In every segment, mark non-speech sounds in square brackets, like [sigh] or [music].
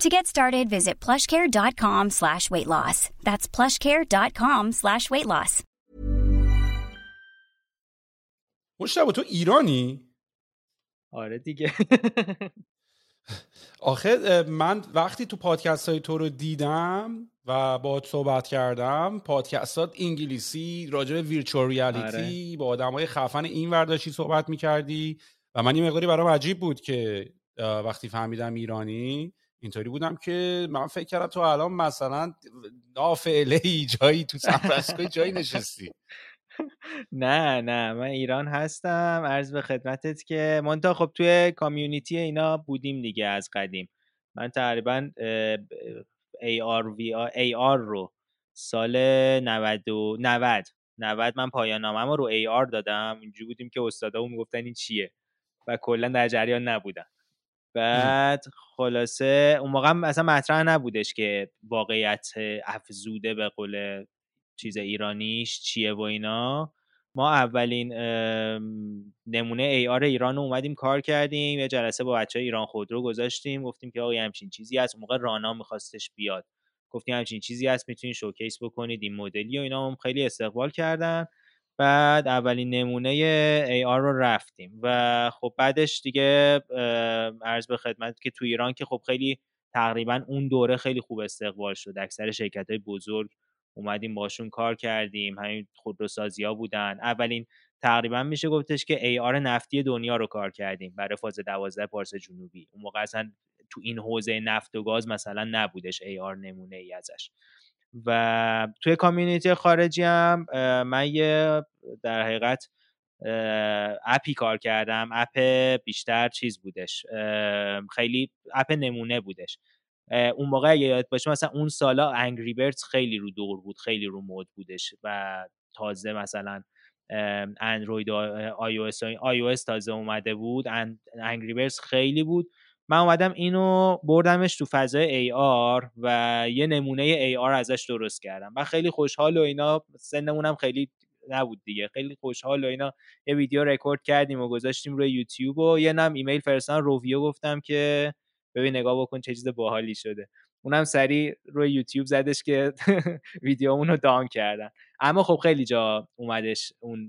To get started, visit plushcare.com slash weight loss. That's plushcare.com slash weight loss. مشتبه تو ایرانی؟ آره دیگه [laughs] آخه من وقتی تو پادکست های تو رو دیدم و با صحبت کردم پادکستات انگلیسی راجع به ویرچوال ریالیتی آره. با آدم های خفن این ورداشی صحبت می‌کردی و من این مقداری برام عجیب بود که وقتی فهمیدم ایرانی اینطوری بودم که من فکر کردم تو الان مثلا نافعله ای جایی تو سان فرانسیسکو جایی نشستی. نه نه من ایران هستم. عرض به خدمتت که منتها خب توی کامیونیتی اینا بودیم دیگه از قدیم. من تقریبا ب- AR رو سال 90 و 90 90 من پایان نامه‌مو رو AR دادم. اینجوری بودیم که استادا می‌گفتن این چیه و کلا در جریان نبودم. بعد خلاصه اون موقع اصلا مطرح نبودش که واقعیت افزوده به قول چیز ایرانیش چیه و اینا. ما اولین نمونه ای آر ایران رو اومدیم کار کردیم یه جلسه با بچه ایران خودرو گذاشتیم گفتیم که آقا همچین چیزی هست. اون موقع رانا میخواستش بیاد. گفتیم همچین چیزی هست می‌تونین شوکیس بکنید این مدلی و اینا. هم خیلی استقبال کردن. بعد اولین نمونه ای آر رو رفتیم و خب بعدش دیگه عرض به خدمت که تو ایران که خب خیلی تقریبا اون دوره خیلی خوب استقبال شد. اکثر شرکت های بزرگ اومدیم باشون کار کردیم همین خودروسازی ها بودن. اولین تقریبا میشه گفتش که ای آر نفتی دنیا رو کار کردیم برای فاز 12 پارس جنوبی. اون موقع اصلا تو این حوزه نفت و گاز مثلا نبودش ای آر نمونه ای ازش. و توی کامیونیتی خارجی هم من یه در حقیقت اپی کار کردم. اپ بیشتر چیز بودش. خیلی app نمونه بودش. اون موقع اگه یاد باشه مثلا اون سالا Angry خیلی رو دور بود خیلی رو مد بودش و تازه مثلا اندروید iOS آی اس تازه اومده بود Angry Birds خیلی بود. من اومدم اینو بردمش تو فضای AR و یه نمونه AR ازش درست کردم. من خیلی خوشحال و اینا سنمونم خیلی نبود دیگه. خیلی خوشحال و اینا یه ویدیو رکورد کردیم و گذاشتیم روی یوتیوب و یه نم ایمیل فرستادم روویو گفتم که ببین نگاه بکن چه چیز باحالی شده. اونم سریع روی یوتیوب زدش که [laughs] ویدیومون رو دان کردن. اما خب خیلی جا اومدش اون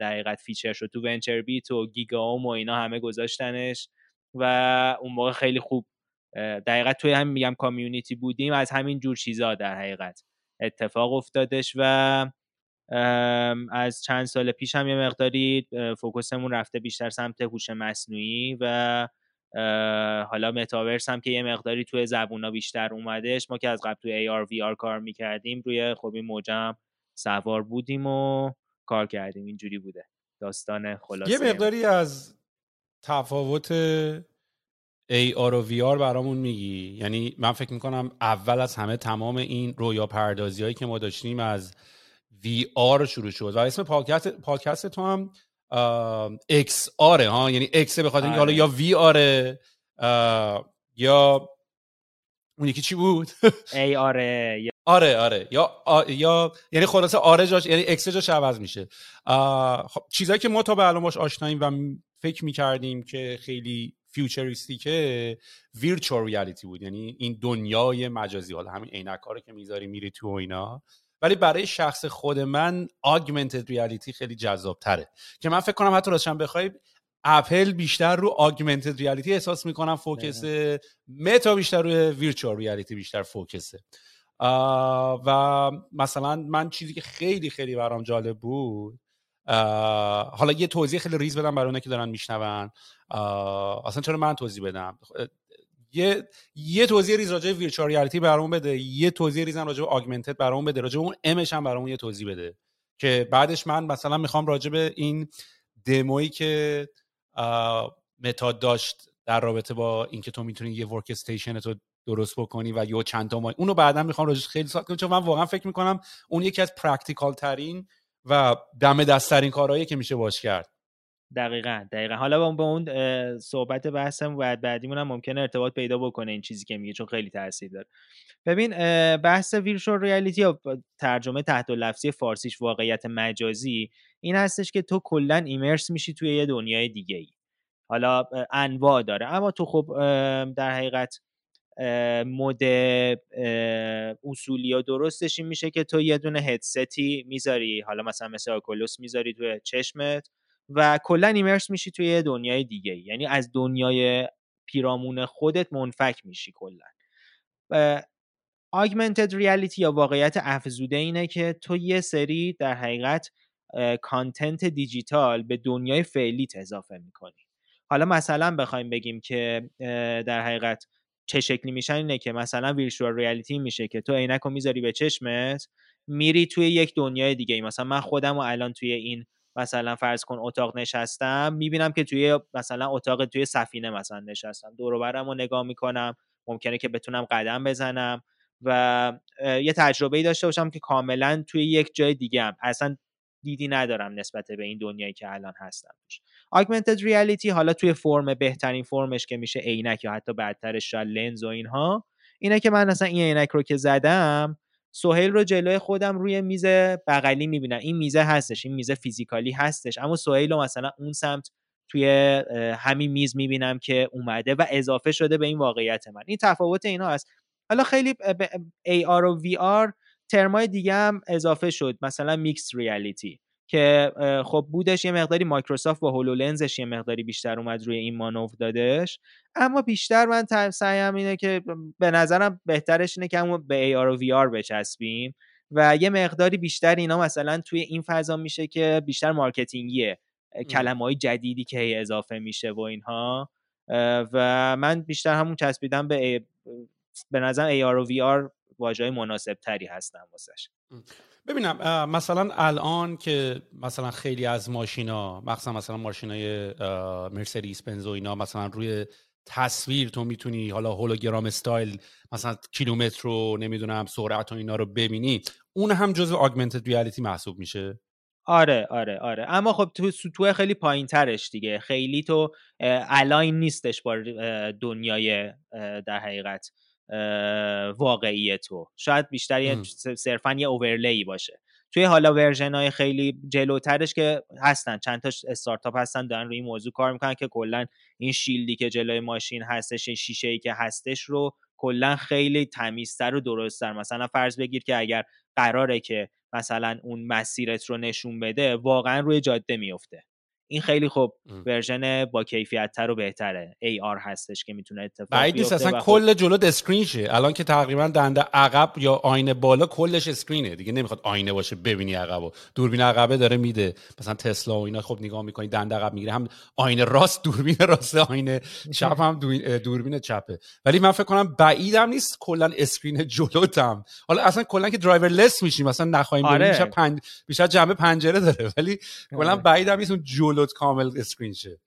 حقیقت فیچر شد. تو ونچر بیت و گیگاوم و اینا همه گذاشتنش. و اون موقع خیلی خوب حقیقت توی هم میگم کامیونیتی بودیم از همین جور چیزا در حقیقت اتفاق افتادش و از چند سال پیش هم یه مقداری اه، فوکوسمون رفته بیشتر سمت هوش مصنوعی و حالا متاورس هم که یه مقداری توی زبونا بیشتر اومدش. ما که از قبل توی AR VR کار می‌کردیم روی خب این موجم سوار بودیم و کار کردیم. اینجوری بوده. داستان خلاصه یه مقداری از تفاوت AR و VR برامون میگی؟ یعنی من فکر می‌کنم اول از همه تمام این رویا پردازی هایی که ما داشتیم از VR شروع شد و اسم پادکست پادکست تو هم XR ها؟ یعنی X به خاطر اینکه حالا آره. یا VR ـه یا اون یکی چی بود؟ AR ـه [laughs] آره آره. یا یا یعنی خلاصه R جاش یعنی X جاش عوض میشه. خب چیزایی که ما تا به الان باش آشناییم و فکر می‌کردیم که خیلی futuristic ـه virtual reality بود. یعنی این دنیای مجازی. حالا همین عینک رو که می‌ذاری میری تو اینا. ولی برای شخص خود من augmented reality خیلی جذاب تره که من فکر کنم حتی راستشم بخوای اپل بیشتر رو augmented reality احساس می‌کنم focus ـه متا بیشتر روی virtual reality بیشتر focus ـه و مثلا من چیزی که خیلی خیلی برام جالب بود حالا یه توضیح خیلی ریز بدم برای که دارن میشنون. اصلا چرا من توضیح بدم؟ یه یه توضیح ریز راجع به virtual reality بده. یه توضیح ریزم راجع به augmented برامون بده. راجع اون M ش هم برامون یه توضیح بده. که بعدش من مثلا می‌خوام راجع به این دمویی که متا داشت در رابطه با اینکه تو می‌تونی یه workstation تو درست بکنی و یا چند تا اونو بعدا می‌خوام راجعش خیلی سوال کنم. چون من واقعا فکر می‌کنم اون یکی از practical ترین و دم دستترین کارهایی که میشه باش کرد. دقیقا دقیقا. حالا با اون صحبت بحثم و بعدیمون هم ممکنه ارتباط پیدا بکنه این چیزی که میگه چون خیلی تاثیر داره. ببین بحث ویرچوال ریالیتی یا ترجمه تحت لفظی فارسیش واقعیت مجازی این هستش که تو کلا ایمرس میشی توی یه دنیای دیگه ای حالا انواع داره. اما تو خب در حقیقت مد اصولی یا درستش این میشه که تو یه دونه هدستی می‌ذاری. حالا مثلا مثل آکولوس می‌ذاری توی چشمت و کلا ایمرس میشی توی دنیای دیگه. یعنی از دنیای پیرامون خودت منفک میشی کلا. آگمنتد ریالیتی یا واقعیت افزوده اینه که تو یه سری در حقیقت کانتنت دیجیتال به دنیای فعلیت اضافه می‌کنی. حالا مثلا بخوایم بگیم که در حقیقت چه شکلی میشن اینه که مثلا ویرچوال ریالیتی میشه که تو عینک رو می‌ذاری به چشمت میری توی یک دنیای دیگه ای. مثلا من خودم و الان توی این مثلا فرض کن اتاق نشستم می‌بینم که توی مثلا اتاق توی سفینه مثلا نشستم. دور برم رو نگاه می‌کنم ممکنه که بتونم قدم بزنم و یه تجربه ای داشته باشم که کاملا توی یک جای دیگه هم اصلا دیدی ندارم نسبت به این دنیایی که الان هستم آگمنتد ریالیتی حالا توی فرم بهترین فرمش که میشه عینک یا حتی بعدترش شاید لنز و اینها. اینه که من مثلا این عینک رو که زدم سهیل رو جلوی خودم روی میز بغلی می‌بینم. این میزه هستش این میزه physical ی هستش. اما سهیل رو مثلا اون سمت توی همین میز می‌بینم که اومده و اضافه شده به این واقعیت من. این تفاوت اینا هست. حالا خیلی AR و VR term ای دیگه هم اضافه شد. مثلا mixed reality که خب بودش یه مقداری مایکروسافت با HoloLens ش یه مقداری بیشتر اومد روی این مانور دادش. اما بیشتر من سعیم اینه که به نظرم بهترش اینه که همون به AR و VR بچسبیم و یه مقداری بیشتر اینا مثلا توی این فضا میشه که بیشتر مارکتینگیه کلمه های جدیدی که هی اضافه میشه و اینها. و من بیشتر همون چسبیدم به به نظر AR و VR واژه مناسب تری هستن واسش. ببینم مثلا الان که مثلا خیلی از ماشینا مخصوصا مثلا ماشینای مرسدس بنز و اینا مثلا روی تصویر تو می‌تونی حالا هولوگرام استایل مثلا کیلومتر رو نمی‌دونم سرعت و اینا رو ببینی اون هم جزو augmented reality محسوب میشه؟ آره آره آره. اما خب تو سطوح خیلی پایین ترش دیگه. خیلی تو align نیستش با دنیای در حقیقت. واقعی تو. شاید بیشتر یه صرفا یه overlay باشه. توی حالا ورژن های خیلی جلوترش که هستن چند تا استارتاپ هستن دارن روی این موضوع کار می‌کنن که کلا این shield ی که جلوی ماشین هستش این شیشه ای که هستش رو کلا خیلی تمیزتر و درستتر. مثلا فرض بگیر که اگر قراره که مثلا اون مسیرت رو نشون بده واقعا روی جاده میفته این خیلی خوب ورژن با کیفیت تر و بهتره. AR هستش که می‌تونه اتفاق بیفته نیست اصلا خب کل جلو screen شه الان که تقریبا دنده عقب یا آینه بالا کلش screen ـه. دیگه نمی‌خواد آینه باشه ببینی عقب و دوربین عقبه داره میده. مثلا تسلا و اینا خب نگاه می‌کنی دنده عقب می‌گیره. هم آینه راست دوربین راست آینه چپ هم دوربین چپه. ولی من فکر کنم بعیدم نیست کلا screen جلوتم. حالا اصلا کلا که driverless میشیم مثلا نخواهیم آره. بیشتر پنج... بیشتر جنبه پنجره داره. ولی کلا آره. بعیدم نیست اون جلوت کامل screen شه.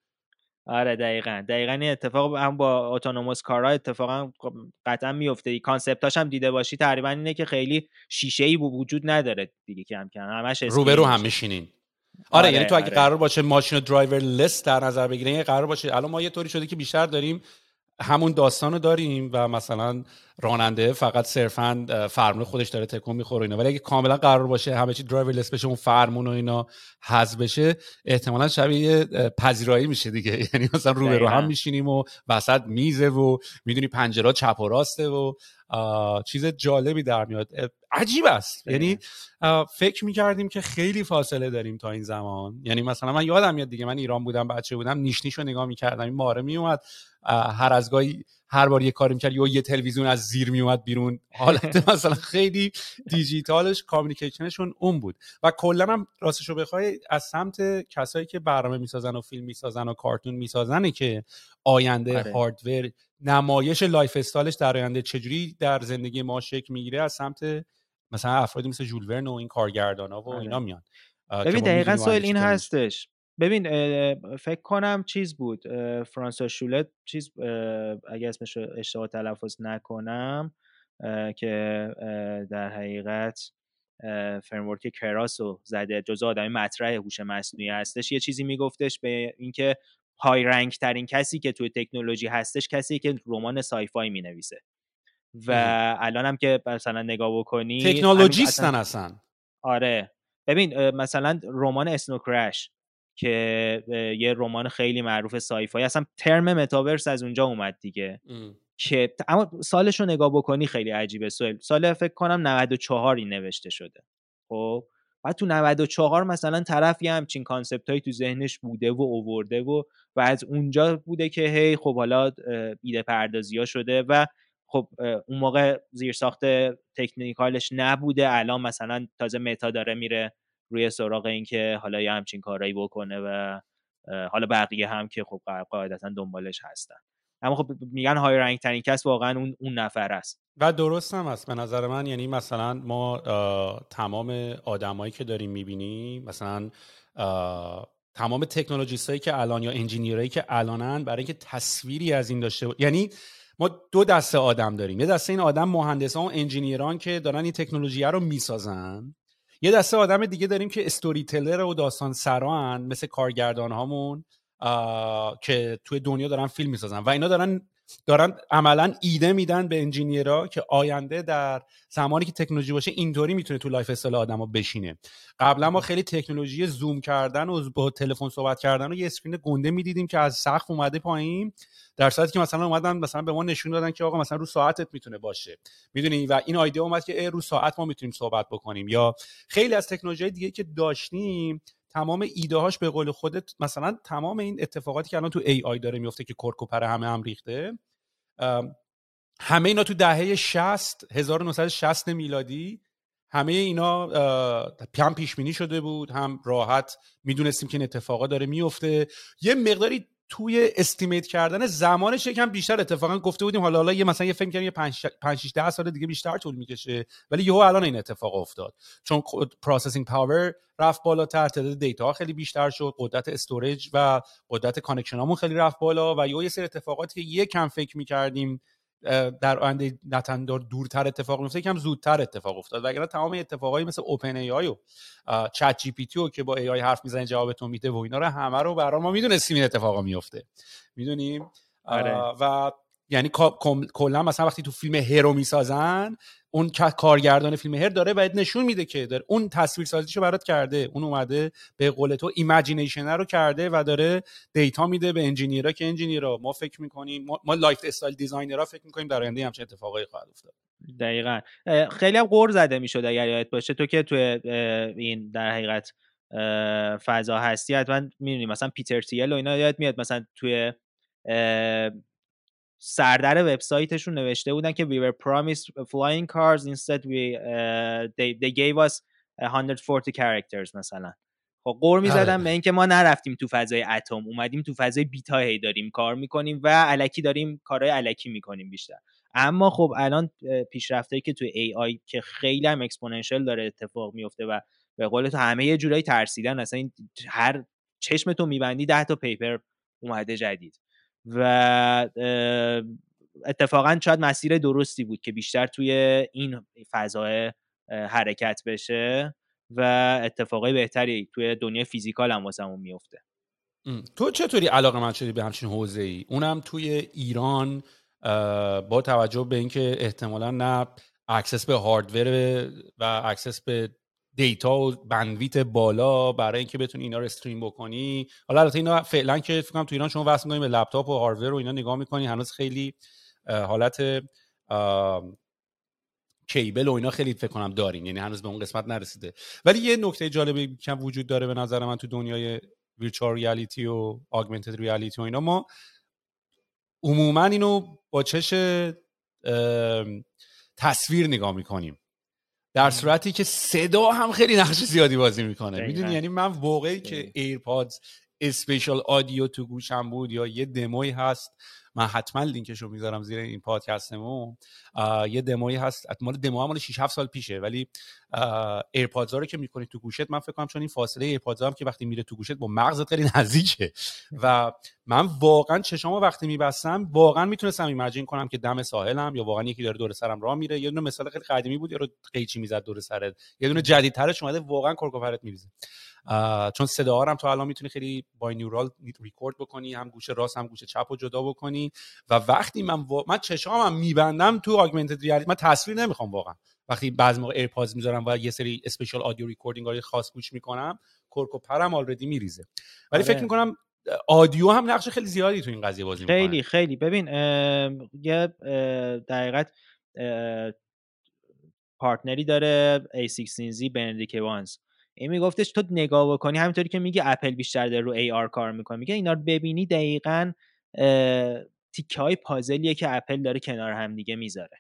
آره دقیقا. دقیقا این اتفاق هم با autonomous car ا اتفاقا خب قطعا میفته concept اش هم دیده باشی تقریبا اینه که خیلی شیشه ای وجود نداره دیگه کم کم. همش رو هم میشینین. آره, آره, یعنی تو اگه آره. قرار باشه ماشین driverless در نظر بگیرین قرار باشه. الان ما یه طوری شده که بیشتر داریم همون داستان رو داریم و مثلا راننده فقط صرفا فرمون خودش داره تکون می‌خوره اینا. ولی اگه کاملا قرار باشه همه چی driverless بشه اون فرمون و اینا حذف بشه احتمالا شبیه پذیرایی میشه دیگه. [laughs] یعنی مثلا رو به رو هم میشینیم و وسط میزه و می‌دونی پنجره چپ و راسته و چیز جالبی در میاد. عجیب است. یعنی فکر می‌کردیم که خیلی فاصله داریم تا این زمان. یعنی مثلا من یادم میاد دیگه من ایران بودم بچه بودم نیش نیش رو نگاه می‌کردم این ماره میومد هر از گاهی هر بار یه کاری می‌کرد یا یه تلویزیون از زیر میومد بیرون. حالت [laughs] مثلا خیلی دیجیتالش کامیکیشنشون اون بود. و کلا هم راستشو بخوای از سمت کسایی که برنامه می‌سازن و فیلم می‌سازن و کارتون میسازنه که آینده آره. هاردور نمایش لایف استایلش در آینده چجوری در زندگی ما شکل می‌گیره از سمت مثلا افرادی مثل جول و این کارگردان ها و آره. اینا میان ببین دقیقا سوال این هستش. ببین فکر کنم چیز بود فرانسوا شولت چیز اگه اسمش اشتباه تلفظ نکنم که در حقیقت فرمورک کراس رو زده جزء آدمی مطرح هوش مصنوعی هستش. یه چیزی میگفتش به اینکه high rank ترین کسی که توی تکنولوژی هستش کسی که رمان sci-fi می نویسه و الان هم که مثلا نگاه بکنی technologist ن اصلا آره. ببین مثلا رمان اسنو کرش که یه رمان خیلی معروف sci-fi اصلا ترم متاورس از اونجا اومد دیگه. که اما سالش رو نگاه بکنی خیلی عجیبه. سوال سال فکر کنم 94 این نوشته شده. خب؟ بعد تو 94 مثلا طرف یه همچین concept هایی تو ذهنش بوده و اوورده و و از اونجا بوده که هی خب حالا ایده پردازی ها شده و خب اون موقع زیر ساخت technical ش نبوده. الان مثلا تازه متا داره میره روی سراغ اینکه حالا یه همچین کارایی بکنه و حالا بقیه هم که خب قاعدتا دنبالش هستن. اما خب میگن high rank ترین کس واقعا اون, اون نفر است. و درست هم است به نظر من. یعنی مثلا ما تمام آدمایی که داریم می‌بینیم مثلا تمام تکنولوژیست هایی که الان یا انجینیرایی که الانن برای اینکه تصویری از این داشته یعنی ما دو دسته آدم داریم. یه دسته این آدم مهندسان و انجینیران که دارن این تکنولوژی رو می‌سازن. یه دسته آدم دیگه داریم که استوری تلر و داستان سران مثل کارگردان هامون که توی دنیا دارن فیلم می‌سازن. و اینا دارن دارن عملا ایده میدن به engineer ها که آینده در زمانی که تکنولوژی باشه اینطوری می‌تونه تو lifestyle آدما بشینه. قبلا ما خیلی تکنولوژی زوم کردن و با تلفن صحبت کردن و یه screen گنده می‌دیدیم که از سقف اومده پایین. در صورتی که مثلا اومدن مثلا به ما نشون دادن که آقا مثلا رو ساعتت می‌تونه باشه. می‌دونی؟ و این ایده اومد که رو ساعت ما می‌تونیم صحبت بکنیم. یا خیلی از تکنولوژی دیگه که داشتیم تمام ایده هاش به قول خودت مثلا تمام این اتفاقاتی که الان تو AI داره میفته که کرکوپر همه هم ریخته همه اینا تو دهه 60 1960 میلادی همه اینا هم پیش بینی شده بود هم راحت می‌دونستیم که این اتفاقا داره میفته یه مقداری توی estimate کردن زمانش یکم بیشتر اتفاقا گفته بودیم. حالا حالا یه مثلا یه فکر کردیم یه 5 6 10 سال دیگه بیشتر طول می‌کشه ولی یهو الان این اتفاق افتاد. چون processing power رفت بالاتر تعداد دیتا خیلی بیشتر شد قدرت storage و قدرت connection خیلی رفت بالا و یهو یه سری اتفاقاتی که یکم فکر می‌کردیم در آینده not and دورتر اتفاق میفته یکم زودتر اتفاق افتاد. وگرنه تمام اتفاقایی مثل اوپن ای آی و چت جی پی تی که با AI حرف می‌زنه جوابتون میده و اینا رو همه رو برای ما می‌دونستیم این اتفاقا میفته می‌دونیم؟ آره. و یعنی کلا مثلا وقتی تو فیلم هرو می‌سازن اون کارگردان فیلم Her داره باید نشون میده که داره اون تصویر سازیشو برات کرده. اون اومده به قول تو imagination رو کرده و داره دیتا میده به engineer ا که engineer ا ما فکر می‌کنیم ما, lifestyle designer ها فکر می‌کنیم در آینده همچین اتفاقایی خواهد افتاد. دقیقا. خیلی هم غر زده می‌شد اگر یادت باشه. تو که تو این در حقیقت فضا هستی حتما می‌دونی مثلا پیتر تیل و اینا یاد میاد. مثلا توی سردر وبسایتشون نوشته بودن که we were promised flying cars instead we uh, they, they gave us 140 characters مثلا. خب غر می‌زدن آره. به اینکه ما نرفتیم تو فضای atom اومدیم تو فضای bit ا هی داریم کار می‌کنیم و الکی داریم کارهای الکی می‌کنیم بیشتر. اما خب الان پیشرفته که تو AI که خیلی هم exponential داره اتفاق میفته و به قول تو همه یه جورایی ترسیدن اصلا این هر چشمتو میبندی ده تا paper اومده جدید. و اتفاقا شاید مسیر درستی بود که بیشتر توی این فضای حرکت بشه و اتفاقای بهتری توی دنیای physical هم واسمون میفته تو چطوری علاقه‌مند شدی به همچین حوزه ای اونم توی ایران با توجه به اینکه احتمالا نه access به hardware و access به دیتا و bandwidth بالا برای اینکه بتونی اینا رو stream بکنی. حالا البته اینا فعلا که فکر تو ایران شما وصل می‌کنید به لپتاپ و hardware و اینا نگاه می‌کنی هنوز خیلی حالت cable و اینا خیلی فکر کنم داریم یعنی هنوز به اون قسمت نرسیده. ولی یه نکته جالبی که وجود داره به نظر من تو دنیای virtual reality و augmented reality و اینا ما عموما اینو با چشم تصویر نگاه می‌کنیم. در صورتی که صدا هم خیلی نقش زیادی بازی می‌کنه. می‌دونی؟ یعنی من وقتی که AirPods spatial audio تو گوشم بود یا یه دموی هست. من حتما لینکش رو می‌ذارم زیر این پادکستمون. یه دموی هست. مال دمو مال 6 7 سال پیشه. ولی AirPods رو که می‌کنی تو گوشت من فکر کنم چون این فاصله AirPods هم که وقتی میره تو گوشت با مغزت خیلی نزدیکه. و من واقعا چشامو وقتی میبستم واقعا می‌تونستم imagine کنم که دم ساحلم یا واقعا یکی داره دور سرم راه میره. یه دونه مثال خیلی قدیمی بود یارو قیچی می‌زد دور سرت. یه دونه جدیدترش اومده واقعا کرک و پرت میریزه. چون صدا هم تو الان می‌تونی خیلی با neural ریکورد بکنی هم گوش راست هم گوش چپ و جدا بکنی. و وقتی من و... من چشامم میبندم تو augmented reality من تصویر نمی‌خوام واقعا. وقتی بعضی موقع AirPods می‌ذارم و یه سری spatial audio recording های خاص گوش می‌کنم کرک و پرم already میریزه. ولی فکر آره. می‌کنم audio هم نقش خیلی زیادی تو این قضیه بازی می‌کنه. خیلی خیلی. ببین یه دقیقت partner ی داره A16Z بندیکت ایوانز این میگفتش تو نگاه بکنی همینطوری که میگه اپل بیشتر داره رو AR کار می‌کنه. میگه اینا رو ببینی دقیقا تیکه های پازلیه که اپل داره کنار هم دیگه می‌ذاره.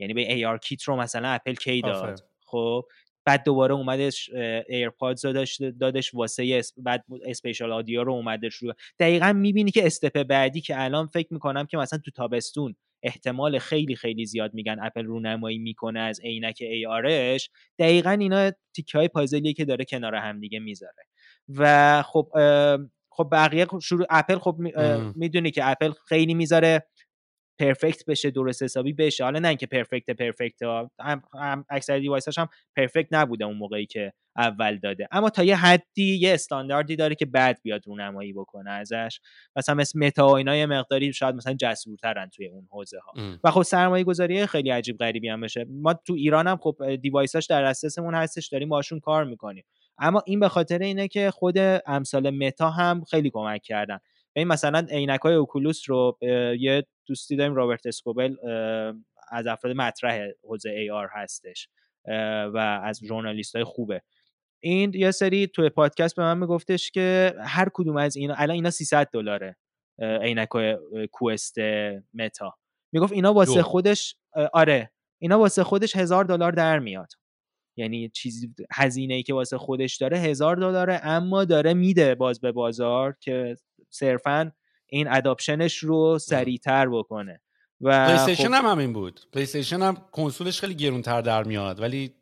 یعنی به ARKit رو مثلا اپل که داد. خب بعد دوباره اومدش AirPods دادش دادش واسه بعد spatial audio رو اومدش رو. دقیقا می‌بینی که step بعدی که الان فکر می‌کنم که مثلا تو تابستون احتمال خیلی خیلی زیاد میگن اپل رونمایی می‌کنه از عینک AR ش دقیقا اینا تیکه های پازلیه که داره کنار همدیگه می‌ذاره. و خب خب بقیه شروع اپل خب می‌دونی که اپل خیلی می‌ذاره. پرفکت بشه درست حسابی بشه. حالا نه اینکه پرفکت پرفکت هم, هم اکثر دیوایساش هم پرفکت نبوده اون موقعی که اول داده. اما تا یه حدی یه استانداردی داره که بعد بیاد رونمایی بکنه ازش. مثلا مثل متا و اینا یه مقداری شاید مثلا جسورترن توی اون حوزه ها و خب سرمایه گذاری خیلی عجیب غریبی هم بشه. ما تو ایران هم خب دیوایساش در دسترسمون هستش داریم باشون کار می‌کنیم. اما این به خاطر اینه که خود امثال متا هم خیلی کمک کردن. این مثلا عینک های اوکولوس رو یه دوستی داریم رابرت اسکوبل از افراد مطرح حوزه ای آر هستش و از ژورنالیست های خوبه. این یه سری توی پادکست به من میگفتش که هر کدوم از اینا الان اینا 300 دلاره عینک Quest متا. می‌گفت اینا واسه خودش آره اینا واسه خودش هزار دلار در میاد. یعنی چیزی هزینه ای که واسه خودش داره هزار دلاره اما داره میده باز به بازار که صرفا این adoption ش رو سریعتر بکنه. و PlayStation خب... هم همین بود. پلی هم کنسولش خیلی گرونتر در میاد ولی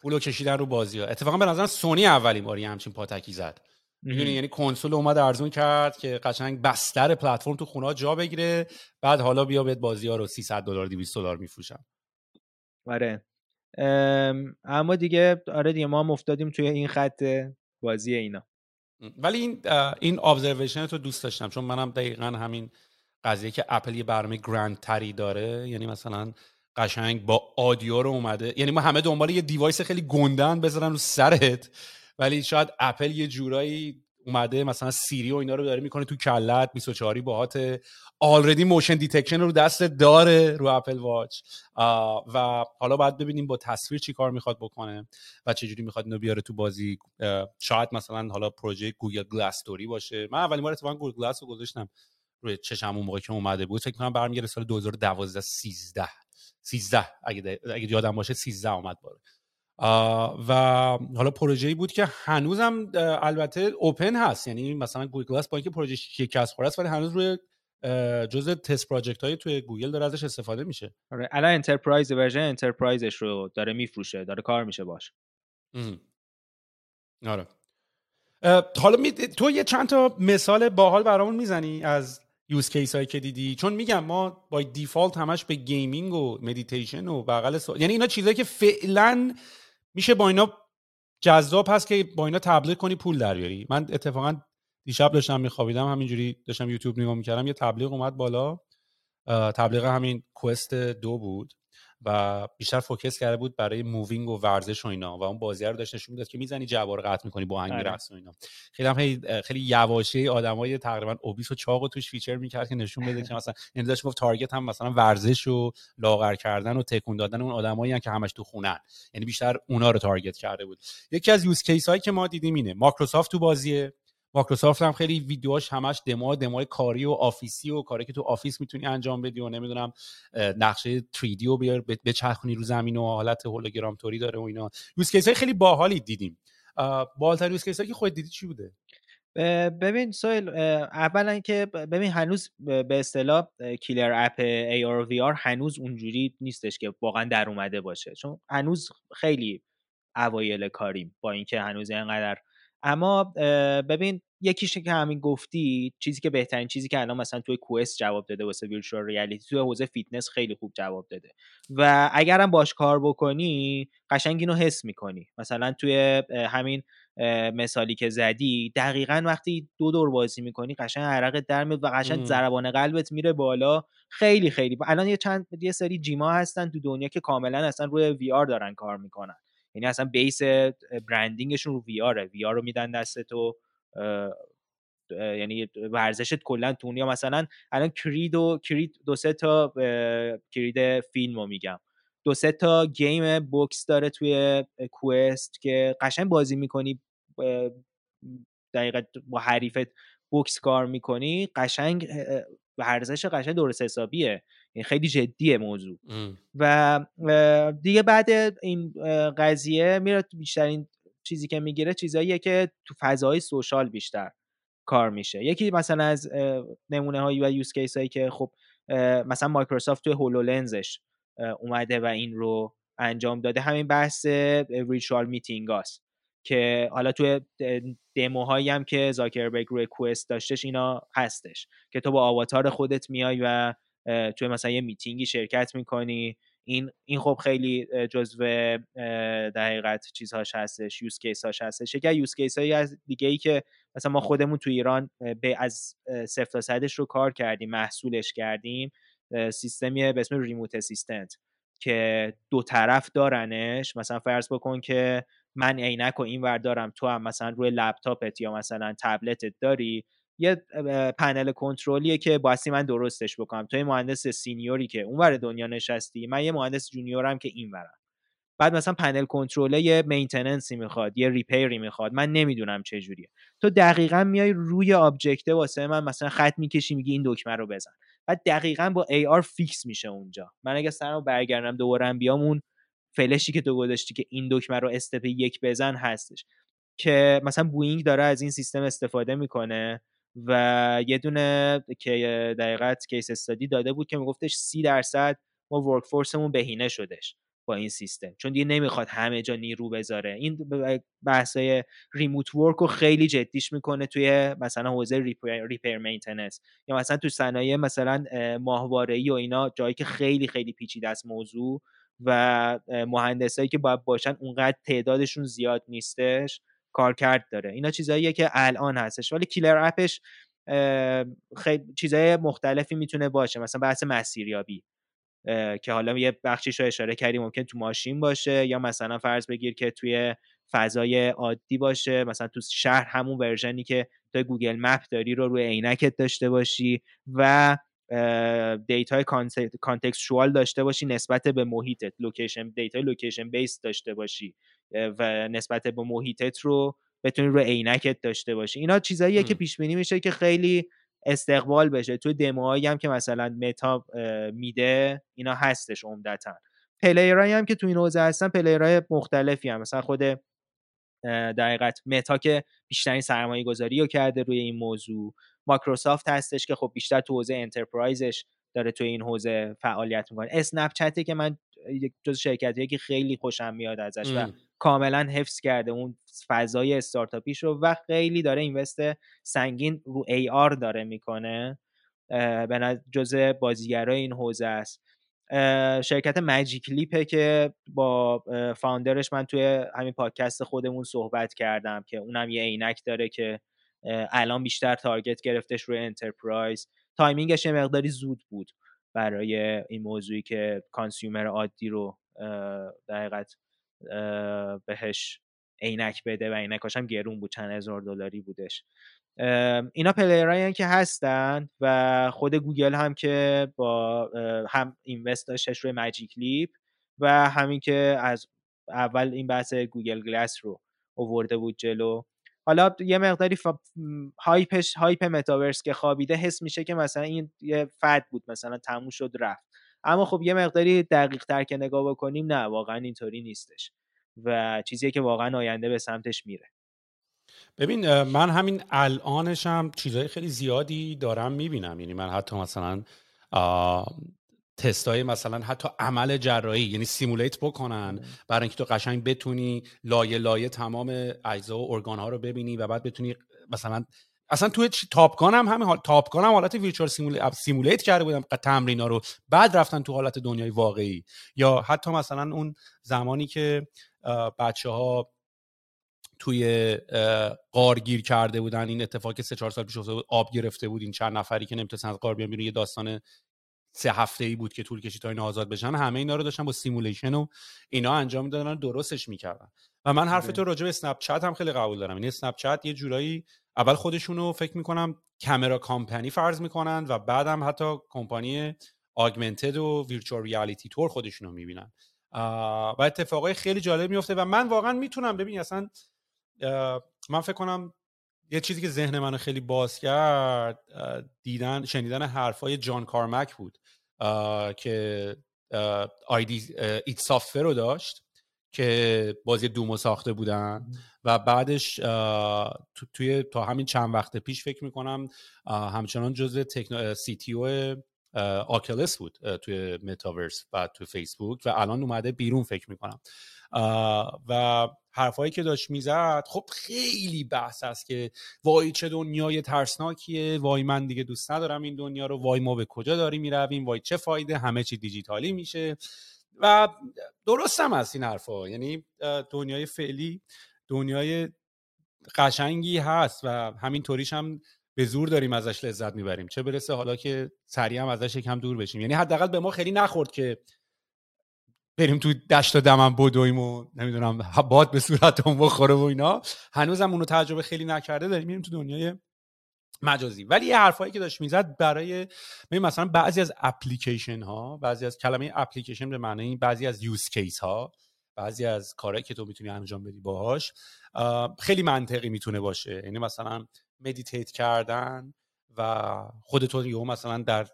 پولو کشیدن رو بازی ها. اتفاقا به نظر سونی اولین باری همچین پاتکی زد. می‌دونی یعنی کنسول اومد ارزون کرد که قشنگ بستر پلتفرم تو خونه جا بگیره بعد حالا بیا بهت بازی ها رو 300 دلار 200 دلار میفروشم. آره. اما دیگه آره دیگه ما هم افتادیم توی این خط بازی اینا. ولی این این observation رو دوست داشتم چون منم دقیقا همین قضیه که اپل یه برنامه grand تری داره یعنی مثلا قشنگ با audio رو اومده یعنی ما همه دنبال یه device خیلی گنده‌ان بذارن رو سرت ولی شاید اپل یه جورایی اومده مثلا سیری و اینا رو داره می‌کنه تو کلت 24 باهات already motion detection رو دست داره رو Apple Watch و حالا باید ببینیم با تصویر چی کار می‌خواد بکنه و چجوری می‌خواد اینو بیاره تو بازی. شاید مثلا حالا پروژه Google Glass story باشه. من اولین بار اتفاقا Google Glass رو گذاشتم. روی چشم اون موقع که اومده بود. فکر کنم برمی‌گرده سال 2012 13 13 اگه اگه یادم باشه 13 اومد باره و حالا پروژه‌ای بود که هنوزم البته open هست. یعنی مثلا گوگل گلاس با اینکه پروژه شکست خورده است ولی هنوز روی جزء تست project های توی گوگل داره ازش استفاده میشه. آره الان enterprise version enterprise ش رو داره میفروشه داره کار میشه باش. آره. حالا می... تو یه چند تا مثال باحال برامون می‌زنی از use case هایی که دیدی. چون میگم ما با default همش به gaming و مدیتیشن و بغل یعنی اینا چیزایی که فعلا میشه با اینا جذاب هست که با اینا تبلیغ کنی پول دریاری من اتفاقا دیشب داشتم میخوابیدم همینجوری داشتم یوتیوب نگاه می‌کردم یه تبلیغ اومد بالا. تبلیغ همین Quest دو بود. و بیشتر focus کرده بود برای moving و ورزش و اینا و اون بازی رو داشت نشون می‌داد که می‌زنی جوار قطع می‌کنی با آهنگ آره. رقص و اینا. خیلی هم خیلی, خیلی یواشه آدمای تقریبا obese و چاق و توش feature می‌کرد که نشون بده که مثلا یعنی داشت گفت target هم مثلا ورزش و لاغر کردن و تکون دادن اون آدمایی که همش تو خونن. یعنی بیشتر اونا رو target کرده بود. یکی از use case هایی که ما دیدیم اینه. مایکروسافت تو بازیه. مایکروسافت هم خیلی ویدیوهاش همش demo demo های کاری و office ی و کاری که تو آفیس می‌تونی انجام بدی و نمی‌دونم نقشه 3D رو بیار بچرخونی رو زمین و حالت هولوگرام توری داره و اینا. use case های خیلی باحالی دیدیم. بالتر use case که خود دیدی چی بوده؟ ببین سویل اولا که ببین هنوز به اصطلاح killer app VR هنوز اونجوری نیستش که واقعا در اومده باشه. چون هنوز خیلی اوایل کاریم با اینکه هنوز اینقدر اما ببین یکیش که همین گفتی چیزی که بهترین چیزی که الان مثلا توی Quest جواب داده واسه virtual reality توی حوزه فیتنس خیلی خوب جواب داده. و اگرم باش کار بکنی قشنگ اینو حس می‌کنی. مثلا توی همین مثالی که زدی دقیقا وقتی دو دور بازی می‌کنی قشنگ عرقت در میاد و قشنگ ضربان قلبت میره بالا. خیلی خیلی. الان یه چند یه سری جیما هستن تو دنیا که کاملا اصلا روی وی آر دارن کار می‌کنن. یعنی اصلا بیس برندینگشون رو وی آره وی آر رو میدن دست تو یعنی ورزشت کلا تو یا مثلا الان کرید و کرید دو سه تا کرید فیلم رو میگم. دو سه تا گیم بوکس داره توی کوست که قشنگ بازی می‌کنی دقیقا با حریفت بوکس کار می‌کنی. قشنگ ورزش قشنگ درست حسابیه. این خیلی جدیه موضوع. و دیگه بعد این قضیه میره بیشترین چیزی که می‌گیره چیزاییه که تو فضای social بیشتر کار میشه. یکی مثلا از نمونه هایی و use case هایی که خب مثلا مایکروسافت توی HoloLens ش اومده و این رو انجام داده. همین بحث virtual meeting هاست که حالا توی دموهایی هم که زاکربرگ روی Quest داشتش اینا هستش که تو با avatar خودت میای و توی مثلا یه میتینگی شرکت می‌کنی. این این خب خیلی جزو دقیقت چیزهاش هستش use case هاش هستش. یکی use case هایی از دیگه ای که مثلا ما خودمون تو ایران به از صفر تا صدش رو کار کردیم محصولش کردیم سیستمی به اسم remote assistant که دو طرف دارنش. مثلا فرض بکن که من عینک و این ور دارم. تو هم مثلا روی لپتاپت یا مثلا تبلتت داری. یه panel control یه که بایستی من درستش بکنم. تو یه مهندس senior ی که اونور دنیا نشستی من یه مهندس junior م که این ورم بعد مثلا panel control یه maintenance ی می‌خواد یه repair ی می‌خواد من نمی‌دونم چه جوریه تو دقیقا میای روی object ه واسه من مثلا خط می‌کشی میگی این دکمه رو بزن. بعد دقیقا با AR فیکس میشه اونجا. من اگه سرمو برگردم دوباره بیام اون فلشی که تو گذاشتی که این دکمه رو step یک بزن هستش. که مثلا بوینگ داره از این سیستم استفاده می‌کنه. و یه دونه که دقیقت case study داده بود که میگفتش سی درصد ما workforce مون بهینه شدش با این سیستم. چون دیگه نمی‌خواد همه جا نیرو بذاره. این بحثای remote work رو خیلی جدیش می‌کنه توی مثلا حوزه ریپر مینتنس یا مثلا تو صنایع مثلا ماهواره و اینا جایی که خیلی خیلی پیچیده است موضوع و مهندسایی که باید باشن اونقدر تعدادشون زیاد نیستش. کارکرد داره. اینا چیزاییه که الان هستش. ولی کیلر اپش خیلی چیزای مختلفی می‌تونه باشه. مثلا بحث مسیریابی که حالا یه بخشیش رو اشاره کردی ممکن تو ماشین باشه یا مثلا فرض بگیر که توی فضای عادی باشه. مثلا تو شهر همون version ی که تو Google Map داری رو روی عینکت داشته باشی و data ی contextual داشته باشی نسبت به محیطت. location data ی location base داشته باشی. و نسبت به محیطت رو بتونی رو عینکت داشته باشی. اینا چیزاییه که پیش بینی میشه که خیلی استقبال بشه. توی دموهایی هم که مثلا متا میده اینا هستش عمدتا. player ایی هم که تو این حوزه هستن player ای مختلفی هم. مثلا خود دقیقت متا که بیشترین سرمایه گذاری رو کرده روی این موضوع. مایکروسافت هستش که خب بیشتر تو حوزه enterprise ش داره تو این حوزه فعالیت می‌کنه. اسنپ چته که من جز شرکتیه که خیلی خوشم میاد ازش و کاملا حفظ کرده اون فضای استارتاپیش رو و خیلی داره invest سنگین رو AR داره می‌کنه. به جز بازیگرای این حوزه است. شرکت Magic Leap ه که با founder ش من توی همین پادکست خودمون صحبت کردم که اونم یه عینک داره که الان بیشتر target گرفتش روی enterprise timing ش یه مقداری زود بود برای این موضوعی که consumer عادی رو در بهش عینک بده و عینکاش هم گرون بود چند هزار دلاری بودش. اینا player ایی که هستن و خود گوگل هم که با هم invest داشتش روی Magic Leap و همین که از اول این بحث Google Glass رو اوورده بود جلو. حالا یه مقداری ف... hype ش hype متاورس که خوابیده حس میشه که مثلا این یه fad بود مثلا تموم شد رفت. اما خب یه مقداری دقیق تر که نگاه بکنیم نه واقعا اینطوری نیستش و چیزی که واقعا آینده به سمتش میره. ببین من همین الانش هم چیزهای خیلی زیادی دارم می‌بینم. یعنی من حتی مثلا تستای مثلا حتی عمل جراحی یعنی سیمولیت بکنن برای اینکه تو قشنگ بتونی لایه لایه تمام اجزا و ارگان ها رو ببینی و بعد بتونی مثلا اصلا توی تاپگان هم همین حال تاپگان هم حالت ویرچوال سیمولیت کرده بودم تمرین ها رو. بعد رفتن تو حالت دنیای واقعی. یا حتی مثلا اون زمانی که بچه ها توی غار گیر کرده بودن این اتفاق که سه چهار سال پیش افتاده بود آب گرفته بود این چند نفری که نمی‌تونستن از غار بیان یه داستان سه هفته ای بود که طول کشید تا این آزاد بشن. همه اینا رو داشتن با simulation و اینا انجام می‌دادن درستش می‌کردن. و من حرف تو راجع به Snapchat هم خیلی قبول دارم. این Snapchat یه جورایی اول خودشونو فکر می‌کنم camera company فرض می‌کنن و بعدم حتی کمپانی آگمنتد و ویرچوال ریالیتی تور خودشونو می‌بینن. و اتفاقای خیلی جالب میفته و من واقعا می‌تونم ببین اصلا من فکر کنم یه چیزی که ذهن منو خیلی باز کرد دیدن شنیدن حرفای جان کارمک بود که آیدی ایت سافر رو داشت. که بازی دومو ساخته بودن. و بعدش توی تا همین چند وقت پیش فکر می‌کنم همچنان جزء تکنو... سی تی او آکلس بود توی متاورس و توی فیسبوک و الان اومده بیرون فکر می‌کنم. و حرفایی که داشت می‌زد خب خیلی بحث است که وای چه دنیای ترسناکیه وای من دیگه دوست ندارم این دنیا رو وای ما به کجا داریم می‌رویم وای چه فایده همه چی دیجیتالی میشه. و درست هم هست این حرفا. یعنی دنیای فعلی دنیای قشنگی هست و همین طوریش هم به زور داریم ازش لذت می‌بریم. چه برسه حالا که سریع هم ازش یکم دور بشیم. یعنی حداقل به ما خیلی نخورد که بریم تو دشت و دمم بدویم و نمی‌دونم باد به صورتمون بخوره و اینا. هنوزم اونو تجربه خیلی نکرده داریم میریم تو دنیای مجازی. ولی یه حرفایی که داشت می‌زد برای مثلا بعضی از اپلیکیشن ها بعضی از کلمه اپلیکیشن به معنی بعضی از یوز کیس ها بعضی از کارهایی که تو می‌تونی انجام بدی باهاش خیلی منطقی می‌تونه باشه. یعنی مثلا meditate کردن و خودتون یهو مثلا در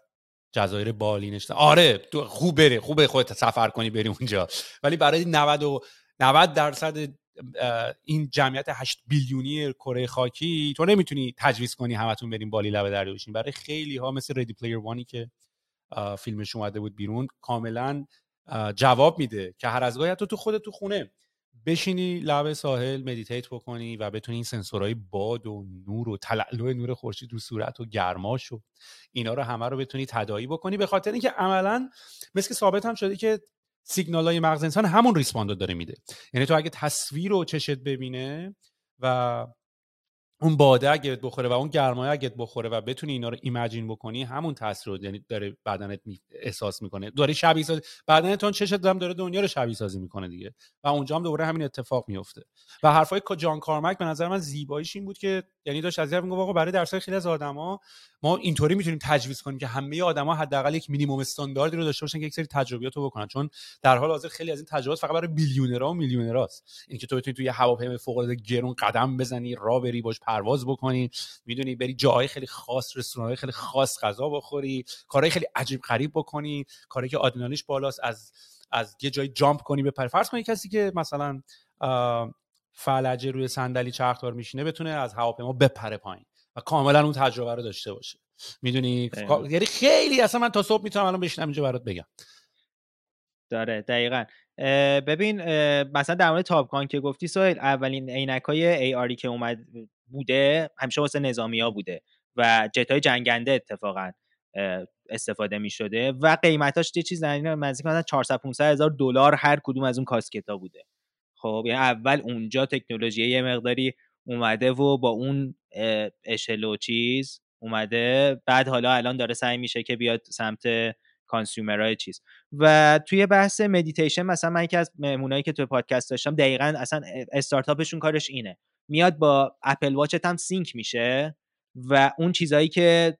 جزایر بالی نشستی آره خوب بره خوبه خودت سفر کنی بری اونجا. ولی برای 90 و 90 درصد این جمعیت 8 billion ی کره خاکی تو نمی‌تونی تجویز کنی همتون بریم بالی لبه دریا بشین. برای خیلی ها مثل Ready Player One ی که فیلمش اومده بود بیرون کاملا جواب میده که هر از گاهی تو خودت تو خونه بشینی لب ساحل meditate بکنی و بتونی این سنسورهای باد و نور و تلالو نور خورشید رو صورت و گرماش و اینا رو همه رو بتونی تداعی بکنی. به خاطر اینکه عملا مثل ثابت هم شده که سیگنال های مغز انسان همون respond داره میده. یعنی تو اگه تصویر رو چشت ببینه و اون باده اگه بخوره و اون گرمایه اگه بخوره و بتونی اینا رو imagine بکنی همون تاثیر رو یعنی داره بدنت احساس می‌کنه. داره شبیه سازی بدنتون چشت هم داره دنیا رو شبیه سازی می‌کنه دیگه. و اونجا هم دوباره همین اتفاق میفته و حرفای جان کارمک به نظر من زیباییش این بود که یعنی داشت از میگه واقعا برای درصد خیلی از آدما ما اینطوری می‌تونیم تجویز کنیم که همه آدما حداقل یک مینیمم استانداردی رو داشته باشن که یک سری تجربیات رو بکنن. چون در حال حاضر خیلی از این تجربیات فقط برای بیلیونرها و میلیونراست. اینکه تو بتونی توی هواپیمای فوق العاده گرون قدم بزنی راه بری باش پرواز بکنی می‌دونی بری جاهای خیلی خاص رستوران‌های خیلی خاص غذا بخوری کارهای خیلی عجیب غریب بکنی کاری که آدرنالینش بالاست از از یه جای جامپ کنی به فرض کنی کسی که مثلا فلجه روی صندلی چرخدار میشینه بتونه از هواپیما بپره پایین. و کاملا اون تجربه رو داشته باشه. می‌دونی؟ یعنی خیلی اصلا من تا صبح می‌تونم الان بشینم اینجا برات بگم. داره دقیقا. ببین مثلا در مورد تاپکان که گفتی سویل اولین عینک های ARی که اومد بوده همیشه واسه نظامی ها بوده و جت های جنگنده اتفاقا استفاده می شده و قیمتاش یه چیز در نزدیک مثلا 400 500 هزار دلار هر کدوم از اون کاسکتا بوده. خب یعنی اول اونجا تکنولوژی یه مقداری اومده و با اون اشل و چیز اومده. بعد حالا الان داره سعی میشه که بیاد سمت consumer های چیز. و توی بحث مدیتیشن مثلا من یکی از مهمونایی که توی پادکست داشتم دقیقا اصلا استارتاپشون کارش اینه. میاد با Apple Watch ت هم sync میشه و اون چیزایی که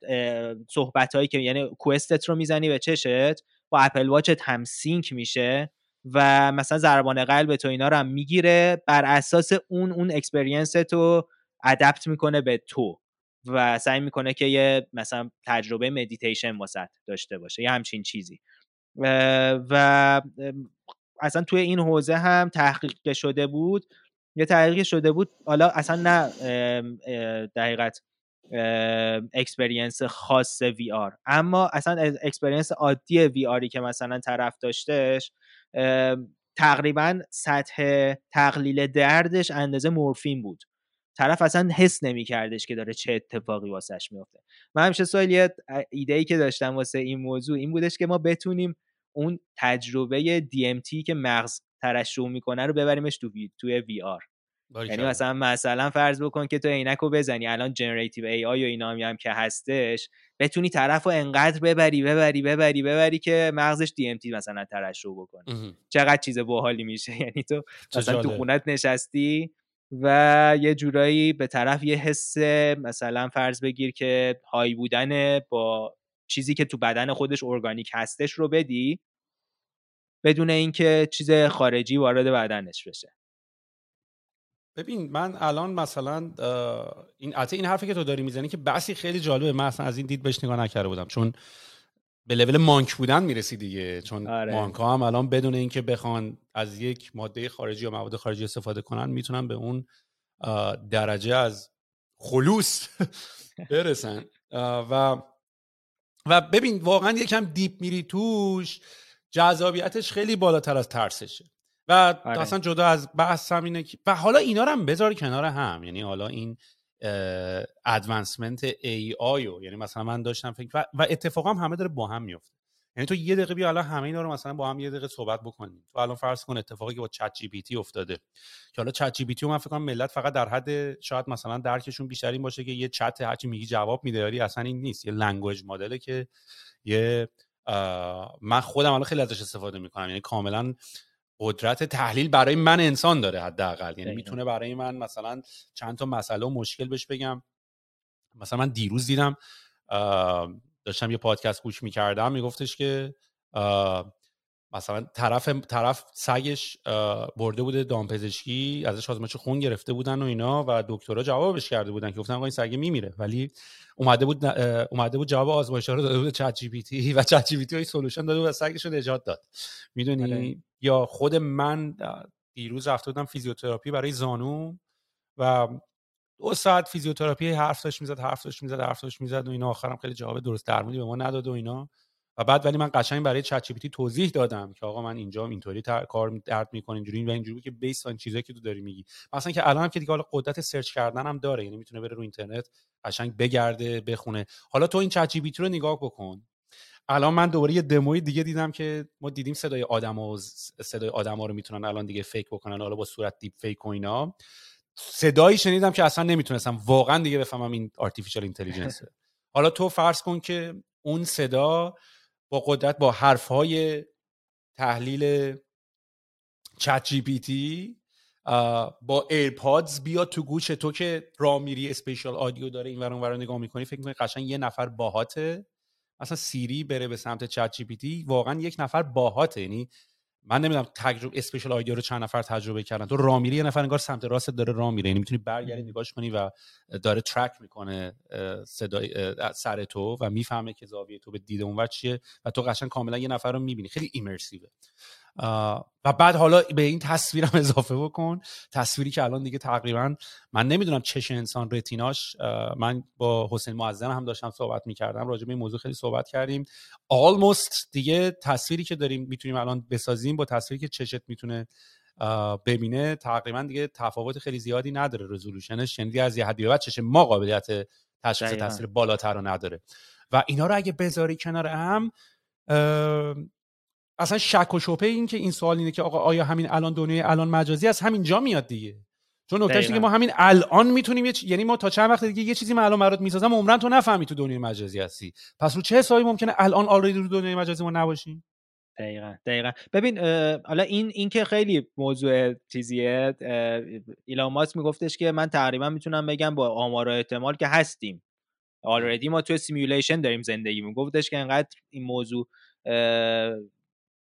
صحبت هایی که یعنی کاسکتت رو می‌زنی به چشت با Apple Watch ت هم sync میشه و مثلا ضربان قلب تو اینا رو هم می‌گیره. بر اساس اون اون experience تو adapt می‌کنه به تو و سعی می‌کنه که یه مثلا تجربه مدیتیشن واسط داشته باشه یه همچین چیزی. و اصلا توی این حوزه هم تحقیق شده بود یه تحقیق شده بود حالا اصلا نه دقیقت experience خاص VR اما اصلا experience عادی VR ی که مثلا طرف داشتهش تقریبا سطح تقلیل دردش اندازه مورفین بود. طرف اصلا حس نمیکردش که داره چه اتفاقی واسش میفته من همیشه سوال یه ایده ای که داشتم واسه این موضوع این بودش که ما بتونیم اون تجربه DMT که مغز ترشح می‌کنه رو ببریمش تو V... توی VR یعنی مثلا مثلا فرض بکن که تو عینک رو بزنی الان generative AI و اینا هم, هم که هستش بتونی طرف رو انقدر ببری ببری ببری ببری که مغزش DMT مثلا ترشح بکنه. چقدر چیز باحالی میشه. [laughs] یعنی تو مثلا تو خونت نشستی و یه جورایی به طرف یه حس مثلا فرض بگیر که های بودن با چیزی که تو بدن خودش ارگانیک هستش رو بدی بدون اینکه چیز خارجی وارد بدنش بشه. ببین من الان مثلا این این حرفی که تو داری می‌زنی که بحثی خیلی جالبه من اصلا از این دید بهش نگاه نکرده بودم. چون به لول مانک بودن می‌رسی دیگه چون آره. مانک ها هم الان بدون اینکه بخوان از یک ماده خارجی یا مواد خارجی استفاده کنن می‌تونن به اون درجه از خلوص [laughs] برسن و و ببین واقعا یکم deep میری توش جذابیتش خیلی بالاتر از ترسشه و آره. اصلا جدا از بحث هم اینه و حالا اینا رو هم بذار کنار هم یعنی حالا این advancement AI و یعنی مثلا من داشتم فکر و, و اتفاقا هم همه داره با هم میفته. یعنی تو یه دقیقه بیا الان همه اینا رو مثلا با هم یه دقیقه صحبت بکنیم. تو الان فرض کن اتفاقی که با ChatGPT افتاده. که حالا ChatGPT من فکر کنم ملت فقط در حد شاید مثلا درکشون بیشتر این باشه که یه چت هرچی میگی جواب میده ولی اصلا این نیست. یه language model ه که یه من خودم الان خیلی ازش استفاده می‌کنم. یعنی کاملا قدرت تحلیل برای من انسان داره حداقل. یعنی می‌تونه برای من مثلا چند تا مسئله و مشکل بهش بگم. مثلا من دیروز دیدم داشتم یه پادکست گوش می‌کردم میگفتش که مثلا طرف طرف سگش برده بوده دامپزشکی ازش آزمایش خون گرفته بودن و اینا و دکترها جوابش کرده بودن که گفتن این سگ میمیره. ولی اومده بود اومده بود جواب آزمایش رو داده بود چت جی پی تی و چت جی پی تی سولوشن داده بود و سگش رو نجات داد. می‌دونی؟ بله. یا خود من دیروز رفته بودم فیزیوتراپی برای زانو و دو ساعت فیزیوتراپی حرف داشت می‌زد حرف داشت می‌زد حرف داشت می‌زد و اینا. آخرم خیلی جواب درست درمونی به ما نداد و اینا. و بعد ولی من قشنگ برای ChatGPT توضیح دادم که آقا من اینجا اینطوری کار درد می‌کنه اینجوری و اینجوری که based on چیزایی که تو داری میگی. مثلا که الان هم که دیگه حالا قدرت search کردن هم داره یعنی می‌تونه بره رو اینترنت قشنگ بگرده بخونه. حالا تو این ChatGPT رو نگاه بکن. الان من دوباره یه دموی دیگه دیدم که ما دیدیم صدای آدم و صدای آدم ها رو می‌تونن الان دیگه fake بکنن حالا با صورت دیپ فیک و اینا. صدایی شنیدم که اصلا نمی‌تونستم. واقعا دیگه بفهمم این artificial intelligence ه حالا تو فرض کن که اون صدا با قدرت با حرف های تحلیل ChatGPT با AirPods بیاد تو گوش تو که راه میری spatial audio داره این ورو اون نگاه می‌کنی فکر می‌کنی قشنگ یه نفر باهاته؟ مثلا Siri بره به سمت ChatGPT واقعا یک نفر باهاته یعنی من نمی‌دونم تجربه spatial audio رو چند نفر تجربه کردن. تو راه میری یه نفر انگار سمت راست داره راه میره. یعنی می‌تونی برگردی نگاهش کنی و داره ترک می‌کنه صدای سر تو و می‌فهمه که زاویه تو به دید اونور چیه و تو قشنگ کاملا یه نفر رو می‌بینی. خیلی ایمرسیوه و بعد حالا به این تصویرم [laughs] اضافه بکن. تصویری که الان دیگه تقریبا من نمی‌دونم چش انسان رتیناش من با حسین معظم هم داشتم صحبت می‌کردم راجع به این موضوع خیلی صحبت کردیم. آلموست دیگه تصویری که داریم می‌تونیم الان بسازیم با تصویری که چشت می‌تونه ببینه تقریبا دیگه تفاوت خیلی زیادی نداره رزولوشنش یعنی از یه حدی بعد چش ما قابلیت تشخیص تصویر بالاتر رو نداره. و اینا رو اگه بذاری کنار هم اصلا شک و شبهه این که این سوال اینه که آقا آیا همین الان دنیای الان مجازی از همین جا میاد دیگه. چون نکتهش که ما همین الان می‌تونیم یه یعنی ما تا چند وقت دیگه یه چیزی الان برات می‌سازم عمرن تو نفهمی تو دنیای مجازی هستی. پس رو چه حسابی ممکنه الان آلردی رو دنیای مجازی ما نباشیم؟ دقیقا دقیقا. ببین حالا این این که خیلی موضوع چیزیه ایلان ماسک میگفتش که من تقریبا می‌تونم بگم با آمار و احتمال که هستیم. already ما توی simulation داریم زندگی میگفتش که انقدر این موضوع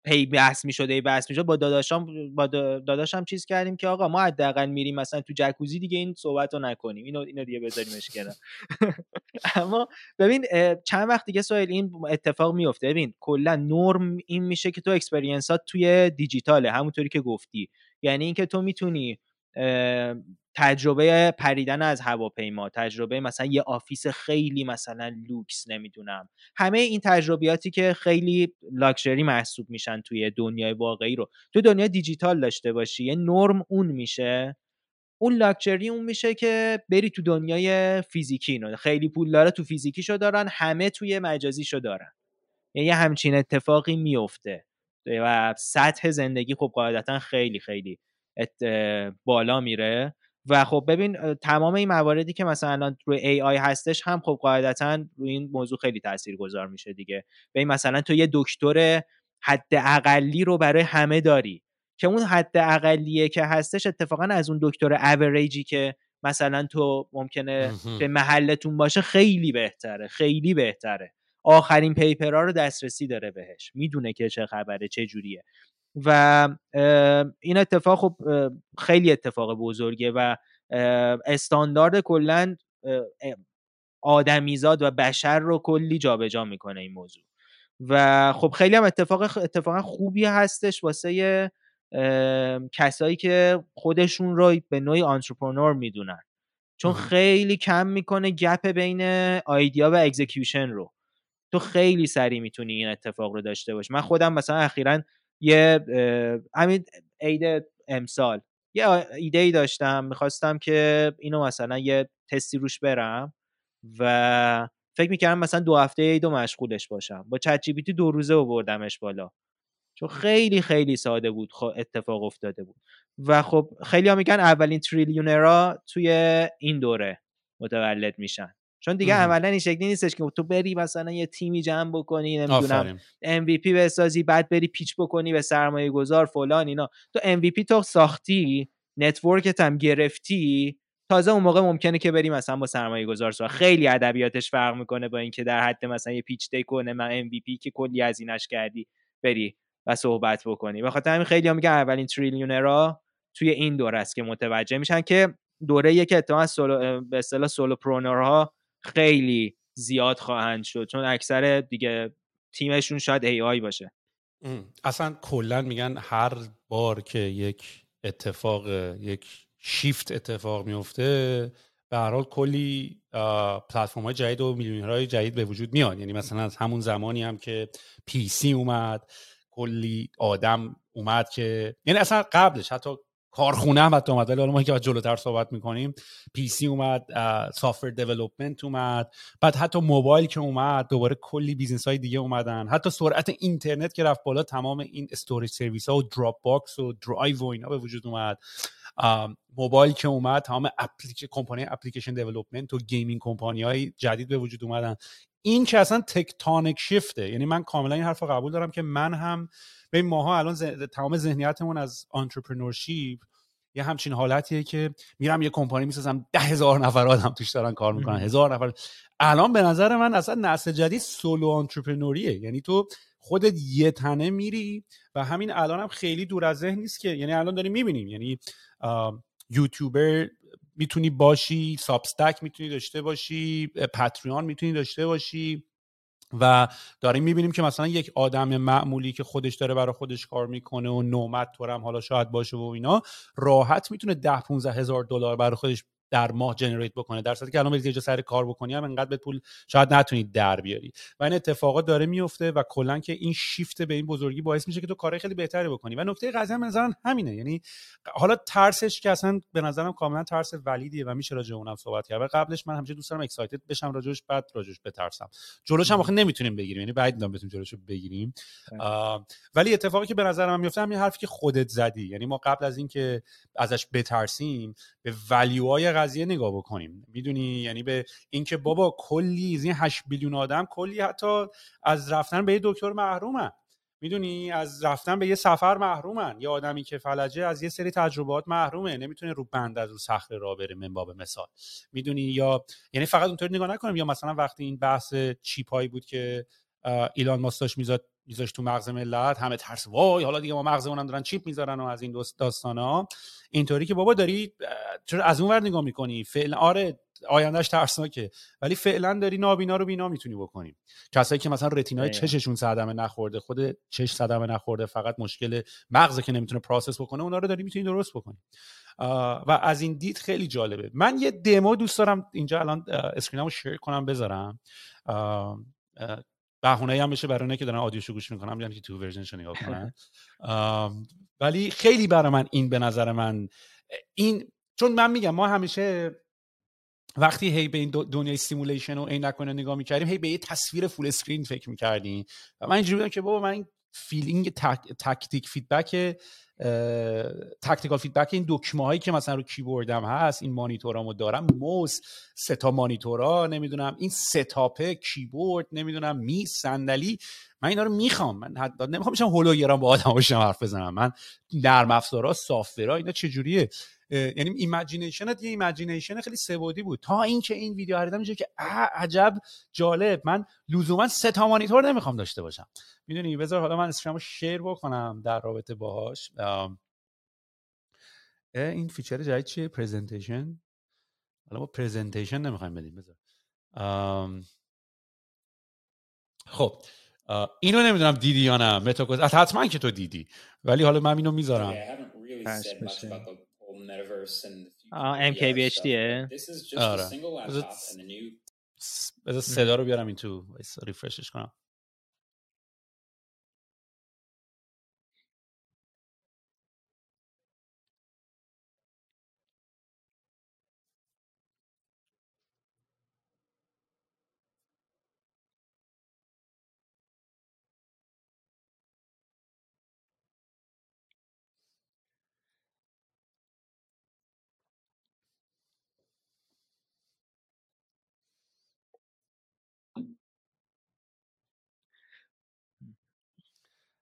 هی بحث می‌شد هی بحث می‌شد با داداشام با داداشم چیز کردیم که آقا ما حداقل میریم مثلا تو جکوزی دیگه این صحبت رو نکنیم. اینو اینو دیگه بذاریمش کنار. [laughs] اما ببین چند وقت دیگه سوال این اتفاق میفته ببین کلا نرم این میشه که تو experience ات توی دیجیتاله همونطوری که گفتی. یعنی اینکه تو می‌تونی تجربه پریدن از هواپیما تجربه مثلا یه office خیلی مثلا لوکس نمی‌دونم. همه این تجربیاتی که خیلی لاکچری محسوب میشن توی دنیای واقعی رو. تو دنیا دیجیتال داشته باشی یه نرم اون میشه. اون لاکچری اون میشه که بری تو دنیای فیزیکی نه خیلی پول داره تو فیزیکیشو دارن همه توی مجازیشو دارن. یعنی همچین اتفاقی میفته و سطح زندگی خب قاعدتا خیلی خیلی بالا میره. و خب ببین تمام این مواردی که مثلا روی ای آی هستش هم خب قاعدتا روی این موضوع خیلی تاثیرگذار میشه دیگه. ببین مثلا تو یه دکتر حد اقلی رو برای همه داری که اون حد اقلیه که هستش اتفاقا از اون دکتر اوریجی که مثلا تو ممکنه به محلتون باشه خیلی بهتره خیلی بهتره. آخرین پیپرها رو دسترسی داره بهش. می‌دونه که چه خبره چه جوریه. و این اتفاق خب خیلی اتفاق بزرگه و استاندارد کلا آدمیزاد و بشر رو کلی جابجا جا می‌کنه این موضوع. و خب خیلی هم اتفاق اتفاقا خوبی هستش واسه کسایی که خودشون رو به نوعی entrepreneur می‌دونن. چون خیلی کم می‌کنه gap بین idea و execution رو. تو خیلی سریع می‌تونی این اتفاق رو داشته باشی. من خودم مثلا اخیرا یه همین عید امسال. یه ایده ای داشتم می‌خواستم که اینو مثلا یه تستی روش برم و فکر می‌کردم مثلا دو هفته اینا مشغولش باشم. با ChatG دو روزه بردمش بالا. چون خیلی خیلی ساده بود خب اتفاق افتاده بود. و خب خیلی ها میگن اولین تریلیونرا توی این دوره متولد میشن. چون دیگه عملا این شکلی نیستش که تو بری مثلا یه تیمی جمع بکنی نمی‌دونم MVP بسازی بعد بری pitch بکنی به سرمایه گذار فلان اینا. تو MVP تو ساختی network ت هم گرفتی تازه اون موقع ممکنه که بری مثلا با سرمایه گذار سوا خیلی ادبیاتش فرق می‌کنه با اینکه در حد مثلا یه پیچ دی کنه من MVP که کلی هزینهش کردی بری و صحبت بکنی. بخاطر همین خیلی هم میگن اولین تریلیونرها توی این دوره است که متوجه میشن که دوره یک اتفاقا سولو به اصطلاح سولو پرونرها خیلی زیاد خواهند شد. چون اکثر دیگه تیمشون شاید ای آی باشه. اصلا کلا میگن هر بار که یک اتفاق یک شیفت اتفاق میفته به هر حال کلی پلتفرم های جدید و های جدید به وجود میاد یعنی مثلا از همون زمانی هم که PC اومد کلی آدم اومد که یعنی اصلا قبلش حتی کارخونه هم حتی اومد ولی حالا ما که جلوتر صحبت می‌کنیم. PC اومد software development اومد. بعد حتی موبایل که اومد دوباره کلی business های دیگه اومدن. حتی سرعت اینترنت که رفت بالا تمام این storage service ها و Dropbox و درایو و اینا به وجود اومد. موبایل که اومد تمام اپلیک... کمپانی application development و gaming کمپانی های جدید به وجود اومدن. این که اصلا tectonic shift ه یعنی من کاملا این حرف قبول دارم که من هم به ماها الان تمام ذهنیتمون از entrepreneurship یه همچین حالتیه که میرم یه کمپانی می‌سازم ده هزار نفر آدم توش دارن کار می‌کنن هزار نفر. الان به نظر من اصلا نسل جدید solo entrepreneur یه یعنی تو خودت یه تنه میری و همین الان هم خیلی دور از ذهن نیست که یعنی الان داریم می‌بینیم. یعنی یوتیوبر می‌تونی باشی سابستک می‌تونی داشته باشی پتریان می‌تونی داشته باشی. و داریم می‌بینیم که مثلا یک آدم معمولی که خودش داره برای خودش کار می‌کنه و نومد تورم حالا شاید باشه و اینا راحت می‌تونه ده 15 هزار دلار برای خودش در ماه جنریت بکنه. در صورتی که الان جا سر کار بکنی هم انقدر به پول شاید نتونید در بیاری. و این اتفاقات داره میفته و کلا که این شیفت به این بزرگی باعث میشه که تو کارهای خیلی بهتری بکنی. و نکته قضیه به همینه. یعنی حالا ترسش که اصلا به نظرم کاملا ترس ولیدیه و میشه راجع اونم صحبت کرد. و قبلش من همیشه دوست دارم اکسایتد بشم راجعش بعد راجعش بترسم. جلوش هم نمی‌تونیم بگیریم. یعنی بعید می‌دونم بتونیم جلوش بگیریم. ولی اتفاقی که به نظر من میفته همین حرفی که خودت زدی. یعنی ما قبل از اینکه ازش بترسیم به ولیوهای قضیه نگاه بکنیم. می‌دونی؟ یعنی به اینکه بابا کلی از این 8 بیلیون آدم کلی حتی از رفتن به یه دکتر محرومن. می‌دونی؟ از رفتن به یه سفر محرومن. یه آدمی که فلجه از یه سری تجربات محرومه. نمی‌تونه رو بند از رو صخره را بره من باب مثال. می‌دونی؟ یا یعنی فقط اونطوری نگاه نکنیم. یا مثلا وقتی این بحث چیپایی بود که ایلان ماسک میذاد میذاش تو مغز ملت همه ترس وای حالا دیگه ما مغزمون دارن چیپ می‌ذارن و از این داستان ها اینطوری که بابا داری چرا از اون ور نگاه می‌کنی؟ فعلا آره آیندهش ترسناکه ولی فعلا داری نابینا رو بینا می‌تونی بکنی. کسایی که مثلا retina ی چششون صدمه نخورده خود چش صدمه نخورده فقط مشکل مغزه که نمی‌تونه process بکنه اونا رو داری می‌تونی درست بکنی. و از این دید خیلی جالبه. من یه دمو دوست دارم اینجا الان screen مو share کنم بذارم. بهونه هم بشه برای که دارن audio شو گوش می‌کنن یعنی که video version شو نگاه کنن. ولی خیلی برای من این به نظر من این چون من میگم ما همیشه وقتی هی به این دنیای simulation و عینک نگاه می‌کردیم هی به یه تصویر full screen فکر می‌کردیم. و من اینجوری بودم که بابا من این feeling tactic feedback tactical feedback این دکمه هایی که مثلا رو کیبوردم هست این مانیتورامو دارم. موس سه تا مانیتورا نمی‌دونم. این setup ه کیبورد نمی‌دونم. می صندلی. من اینا رو می‌خوام. من حد نمی‌خوام بشم هولوگرام با آدم باشم حرف بزنم. من نرم افزارا software ا اینا چجوریه؟ یعنی imagination یه imagination خیلی سبودی بود. تا اینکه این ویدیو هردم میشه که عجب جالب. من لزوما سه تا مانیتور نمی‌خوام داشته باشم. می‌دونی؟ بذار حالا من screen مو share بکنم در رابطه باهاش. این feature جدید چیه؟ presentation حالا ما presentation نمی‌خوایم بدیم بذار. خب. اینو نمی‌دونم دیدی یا نه متاکوز. حتما که تو دیدی. ولی حالا من اینو می‌ذارم. MKBHD آره. بذار صدا رو بیارم این تو ریفرشش کنم.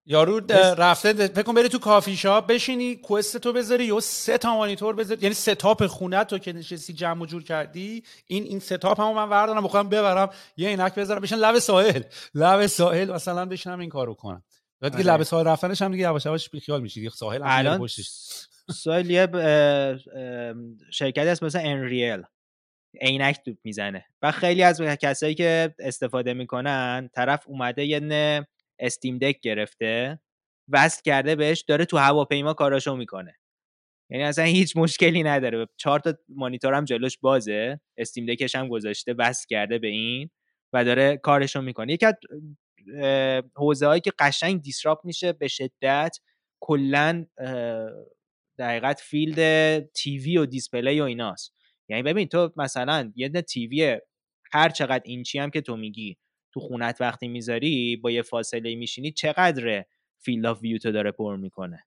یارو رفته فکر کن بری تو کافی شاپ بشینی کوست تو بذاری یا سه تا مانیتور بذاری. یعنی setup خونه تو که نشستی جمع و جور کردی این این setup همو من بردارم بخوام ببرم یه عینک بذارم. بشین لب ساحل. لب ساحل مثلا بشینم این کارو کنم. بعد دیگه لب ساحل رفتنش هم دیگه یواش یواش خیال میشی. دیگه ساحل هم الان ساحل یه شرکتی هست مثلا Nreal. عینک توپ می‌زنه. و خیلی از کسایی که استفاده می‌کنن طرف اومده یه Steam Deck گرفته وصل کرده بهش داره تو هواپیما کاراشو می‌کنه. یعنی اصلا هیچ مشکلی نداره. چهار تا مانیتور هم جلوش بازه. Steam Deck ش هم گذاشته وصل کرده به این و داره کارشو می‌کنه. یکی از حوزه هایی که قشنگ disrupt میشه به شدت کلا دقیقا field TV و display و ایناست. یعنی ببین تو مثلا یه TV هر چقدر اینچی هم که تو میگی تو خونت وقتی می‌ذاری با یه فاصله میشینی چقدر field of view تو داره پر می‌کنه؟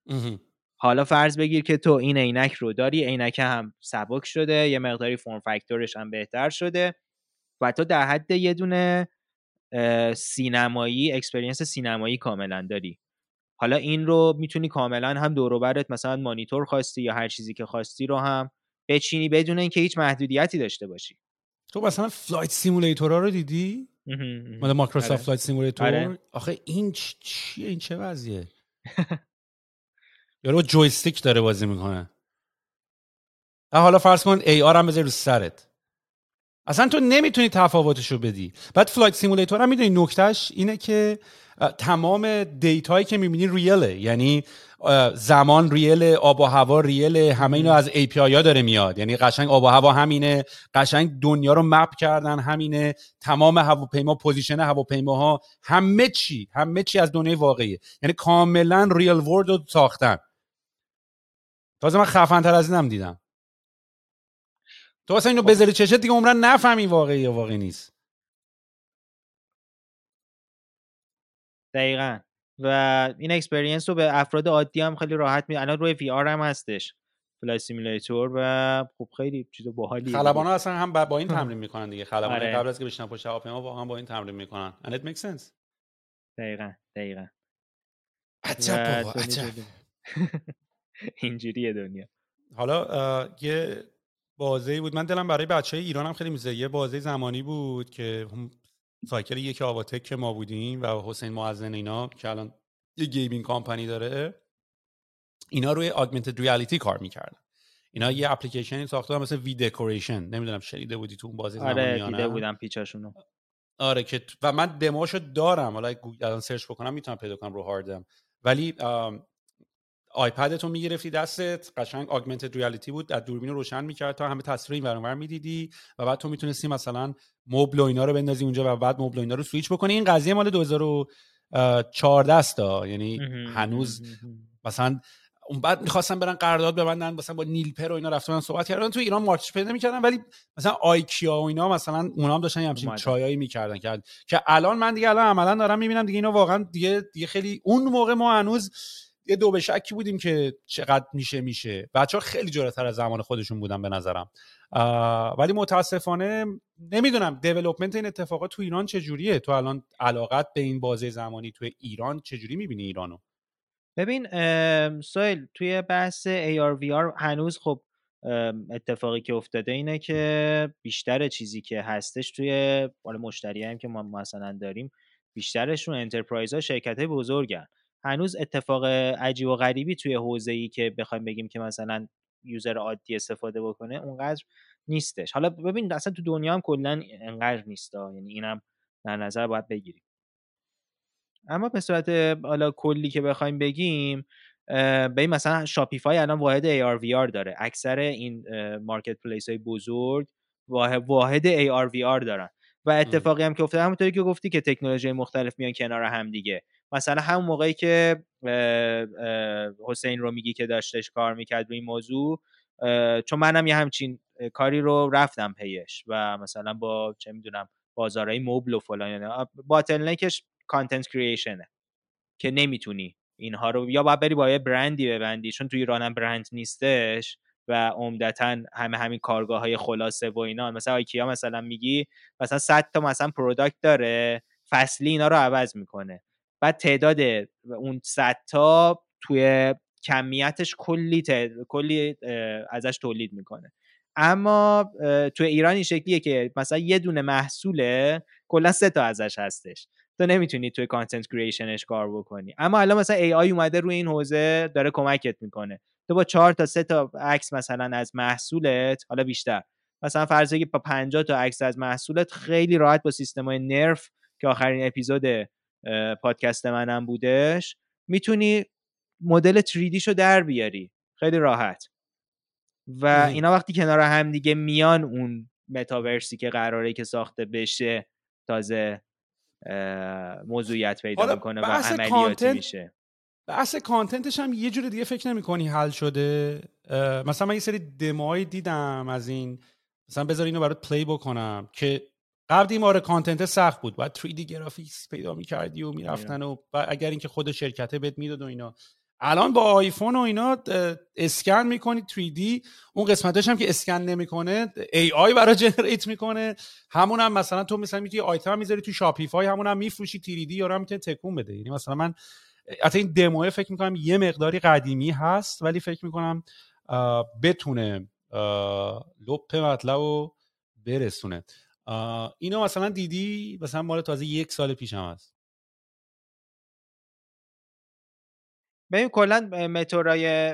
حالا فرض بگیر که تو این عینک رو داری عینک هم سبک شده یه مقداری form factor ش هم بهتر شده و تو در حد یه دونه سینمایی experience سینمایی کاملا داری. حالا این رو می‌تونی کاملا هم دوروبرت مثلا مانیتور خواستی یا هر چیزی که خواستی رو هم بچینی بدون اینکه هیچ محدودیتی داشته باشی. تو مثلا flight simulator ها رو دیدی؟ مال مایکروسافت flight simulator؟ آخه این چیه؟ این چه وضعیه؟ [laughs] یارو joystick داره بازی می‌کنه. حالا فرض کن AR هم بذاری رو سرت. اصلا تو نمی‌تونی تفاوتش رو بدی. بعد flight simulator هم می‌دونی نکتهش اینه که تمام data یی که می‌بینی real ه یعنی زمان real آب و هوا real همه اینو از API ها داره میاد. یعنی قشنگ آب و هوا همینه قشنگ دنیا رو map کردن همینه تمام هواپیما position هواپیماها همه چی همه چی از دنیای واقعیه. یعنی کاملا real world رو ساختن. تازه من خفن تر از اینم دیدم. تو اصلا اینو بذاری چشت دیگه عمرن نفهمی واقعی یا واقعی نیست. دقیقا. و این experience رو به افراد عادی هم خیلی راحت می الان روی VR هم هستش. flight simulator و خب خیلی چیز باحالیه خلبان ها اصلا هم با این تمرین می‌کنن دیگه. خلبان آره. قبل از که بشنن پشت هواپیما با هم با این تمرین می‌کنن. And it makes sense. دقیقا دقیقا. عجب بابا عجب. [laughs] اینجوریه دنیا. حالا یه بازی بود. من دلم برای بچه های ایران هم خیلی میزه. یه بازی زمانی بود که سایکل یک آواتک که ما بودیم و حسین معزن اینا که الان یه گیمینگ کامپانی داره اینا روی آگمنتد ریالیتی کار می‌کردن. اینا یه اپلیکیشنی ساخته مثل وی دکوریشن. نمی‌دونم شنیده بودی تو اون بازی آره دیده بودم پیچاشونو. آره که و من دموشو دارم. حالا الان سرچ بکنم می‌تونم پیدا کنم رو هاردم ولی آیپدتو می‌گرفتی دستت. قشنگ آگمنتد ریالیتی بود. در دوربین روشن می‌کرد تا همه تصویر این ور می‌دیدی و بعد تو می‌تونستی مثلا مبل و اینا رو بندازی اونجا و بعد مبل و اینا رو سویچ بکنی. این قضیه مال 2014 است یعنی هنوز مثلا اون بعد می‌خواستن برن قرارداد ببندن مثلا با نیلپر و اینا رفتن صحبت کردن. تو ایران مارکتش پیدا می‌کردن ولی مثلا آیکیا و اینا مثلا اونا هم داشتن همچین چایایی می‌کردن که که الان من دیگه الان عملا دارم می‌بینم دیگه اینا واقعا دیگه دیگه خیلی اون موقع ما هنوز یه دو به شکی بودیم که چقدر میشه میشه. بچه ها خیلی جلوتر از زمان خودشون بودن به نظرم. ولی متاسفانه نمی‌دونم development این اتفاقات تو ایران چجوریه؟ تو الان علاقت به این بازه زمانی تو ایران چجوری می‌بینی ایرانو؟ ببین سهیل توی بحث AR هنوز خب اتفاقی که افتاده اینه که بیشتر چیزی که هستش توی مشتری هم که ما مثلا داریم بیشترشون enterprise ها شرکت های بزرگن. هنوز اتفاق عجیب و غریبی توی حوزه ای که بخوایم بگیم که مثلا یوزر عادی استفاده بکنه اونقدر نیستش. حالا ببین اصلا تو دنیا هم کلا انقدر نیست یعنی اینم در نظر باید بگیریم. اما به صورت حالا کلی که بخوایم بگیم به این مثلا شاپیفای الان واحد AR داره. اکثر این مارکت پلیس های بزرگ واحد AR دارن. و اتفاقی هم که افتاده همونطوری که گفتی که تکنولوژی مختلف میان کنار هم دیگه. مثلا همون موقعی که حسین رو میگی که داشتش کار می‌کرد به این موضوع چون منم یه همچین کاری رو رفتم پیش و مثلا با چه می‌دونم بازارهای موبل و فلان باتلنکش کانتنت کریشنه که نمی‌تونی اینها رو یا باید بری با یه برندی ببندی چون توی ایرانم برند نیستش و عمدتا همه همین کارگاه های خلاصه و اینا. مثلا آیکیا مثلا میگی مثلا 100 تا مثلا پروداکت داره فصلی اینا رو عوض می‌کنه. بعد تعداد اون 100 تا توی کمیتش کلی کلی ازش تولید می‌کنه. اما توی ایران این شکلیه که مثلا یه دونه محصوله کلا سه تا ازش هستش. تو نمی‌تونی توی کانتنت کریشنش کار بکنی. اما الان مثلا ای آی اومده روی این حوزه داره کمکت می‌کنه. تو با چهار تا سه تا عکس مثلا از محصولت حالا بیشتر. مثلا فرض که با 50 تا عکس از محصولت خیلی راحت با سیستم های نرف که آخرین اپیزود پادکست منم بودش می‌تونی مدل 3D شو در بیاری. خیلی راحت. و اینا وقتی کنار هم دیگه میان اون متاورسی که قراره که ساخته بشه تازه موضوعیت پیدا می‌کنه و عملیاتی میشه. بحث کانتنتش هم یه جور دیگه فکر نمی کنی حل شده؟ مثلا من یه سری دموهایی دیدم از این. مثلا بذار اینو برات play بکنم که قبل آره content سخت بود. باید 3D graphics پیدا می‌کردی و می‌رفتن و اگر اینکه خود شرکته بهت می‌داد و اینا. الان با آیفون و اینا اسکن می‌کنی 3D اون قسمتش هم که اسکن نمی‌کنه AI برات generate می‌کنه. همون هم مثلا تو مثلا می‌تونی آیتم می‌ذاری تو Shopify همون هم میفروشی 3D یا هم می‌تونه تکون بده. یعنی مثلا من حتی این دموه فکر می‌کنم یه مقداری قدیمی هست ولی فکر می‌کنم بتونه لپ مطلب رو برسونه. اینو مثلا دیدی؟ مثلا مال تازه یک سال پیش هم هست. ببین کلا متورای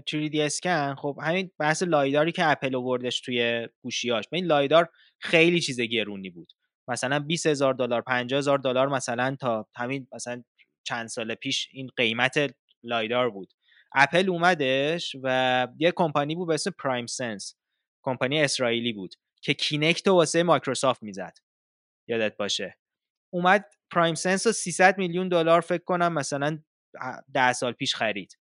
3D اسکن خب همین بحث لایداری که اپل آوردش توی گوشیاش این لایدار خیلی چیز گرونی بود. مثلا 20 هزار دلار 50 هزار دلار مثلا تا همین مثلا چند سال پیش این قیمت LiDAR بود. اپل اومدش و یه کمپانی بود به اسم PrimeSense. کمپانی اسرائیلی بود. که Kinect واسه مایکروسافت می‌زد. یادت باشه. اومد PrimeSense رو 300 میلیون دلار فکر کنم مثلا ده سال پیش خرید.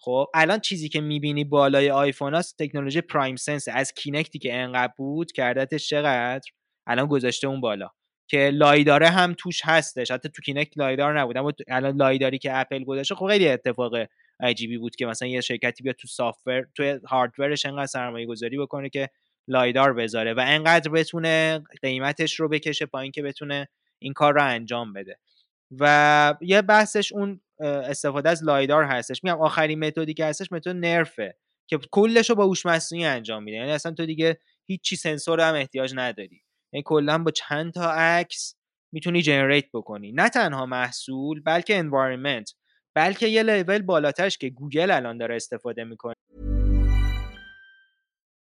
خب الان چیزی که می‌بینی بالای آیفون هاست تکنولوژی PrimeSense از Kinect ی که انقدر بود کردتش چقدر؟ الان گذاشته اون بالا. که LiDAR ه هم توش هستش. حتی تو Kinect LiDAR نبود. اما الان LiDAR ی که اپل گذاشته خب خیلی اتفاق عجیبی بود که مثلا یه شرکتی بیاد تو software تو hardware ش انقدر سرمایه گذاری بکنه که LiDAR بذاره و انقدر بتونه قیمتش رو بکشه پایین که بتونه این کار رو انجام بده. و یه بحثش اون استفاده از LiDAR هستش. میگم آخرین method ی که هستش method NeRF ه که کلش رو با هوش مصنوعی انجام میده. یعنی اصلا تو دیگه هیچی سنسور هم احتیاج نداری. یعنی کلا با چند تا عکس می‌تونی generate بکنی. نه تنها محصول بلکه environment بلکه یه لول بالاترش که گوگل الان داره استفاده می‌کنه.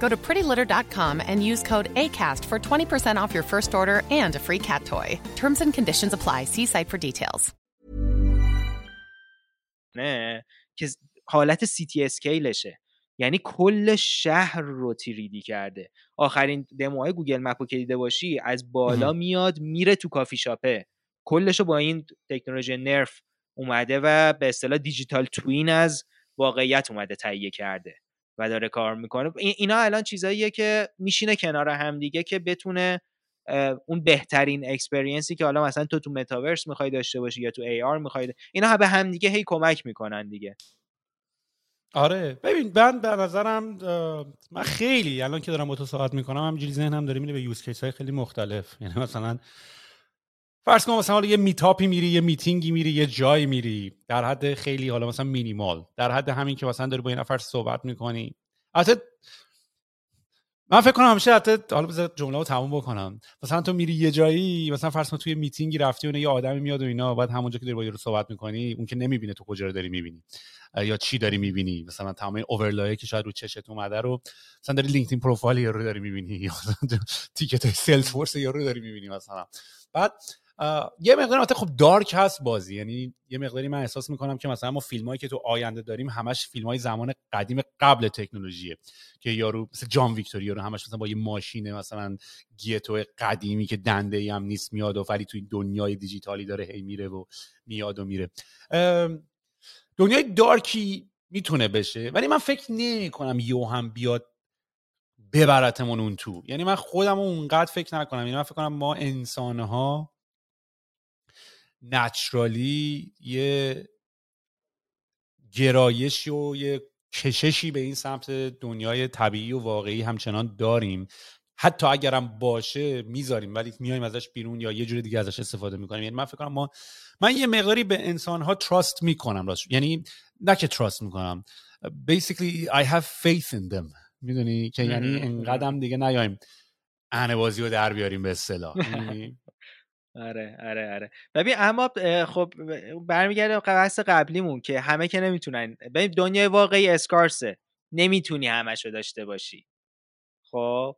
Go to prettylitter.com and use code ACAST for 20% off your first order and a free cat toy. Terms and conditions apply. See site for details. نه که حالت سی اسکیلشه یعنی کل شهر رو تیریدی کرده آخرین دموهای گوگل مپو که دیده باشی از بالا میاد میره تو کافی شاپه کلش رو با این تکنولوژی نرف اومده و به اصطلاح دیجیتال توین از واقعیت اومده تهیه کرده و داره کار می‌کنه. اینا الان چیزاییه که میشینه کنار هم دیگه که بتونه اون بهترین experience ی که حالا مثلا تو تو متاورس می‌خوای داشته باشی یا تو AR می‌خوای اینا به هم دیگه هی کمک می‌کنن دیگه. آره. ببین من به نظرم من خیلی الان که دارم با تو صحبت می‌کنم همینجوری ذهنم داره میره به use case های خیلی مختلف. یعنی مثلا فرض کن مثلا یه meetup ی میری یه میتینگی میری یه جایی میری. در حد خیلی حالا مثلا مینیمال. در حد همین که مثلا داری با این نفر صحبت می‌کنی. البته من فکر کنم همیشه حتی حالا بذار جمله رو تموم بکنم. مثلا تو میری یه جایی مثلا فرض کن توی میتینگی رفتی و یه آدمی میاد و اینا بعد همونجا که داری با یارو صحبت می‌کنی اون که نمی‌بینه تو کجا رو داری می‌بینی. یا چی داری می‌بینی. مثلا تمام اوورلای که شاید رو چشت اومده رو مثلا داری لینکدین پروفایل یارو داری می‌بینی. یا [laughs] تیکت سلز فورس یارو داری می‌بینی مثلا. بعد یه مقداری خب دارک هست بازی. یعنی یه مقداری من احساس می‌کنم که مثلا ما فیلمایی که تو آینده داریم همش فیلم های زمان قدیم قبل تکنولوژیه که یارو مثل جان ویکتوری رو همش مثلا با یه ماشین مثلا گیتو قدیمی که دنده ای هم نیست میاد و ولی توی دنیای دیجیتالی داره هی میره و میاد و میره. دنیای دارکی می‌تونه بشه ولی من فکر نمی کنم یو هم بیاد ببرتمون اون تو. یعنی من خودم اونقدر فکر نکنم. یعنی من فکر کنم ما انسان ها نچرالی یه گرایشی و یه کششی به این سمت دنیای طبیعی و واقعی همچنان داریم. حتی اگرم باشه می‌ذاریم ولی میایم ازش بیرون یا یه جور دیگه ازش استفاده می‌کنیم. یعنی من فکر کنم ما من یه مقداری به انسان ها تراست می‌کنم راست یعنی نه که تراست می‌کنم. Basically I have faith in them. می‌دونی؟ که یعنی انقدرم دیگه نیایم. بازی رو در بیاریم به اصطلاح. آره آره آره. ببین اما خب برمیگرده بحث قبلیمون که همه که نمی‌تونن ببین دنیای واقعی scarce ه. نمی‌تونی همش رو داشته باشی. خب؟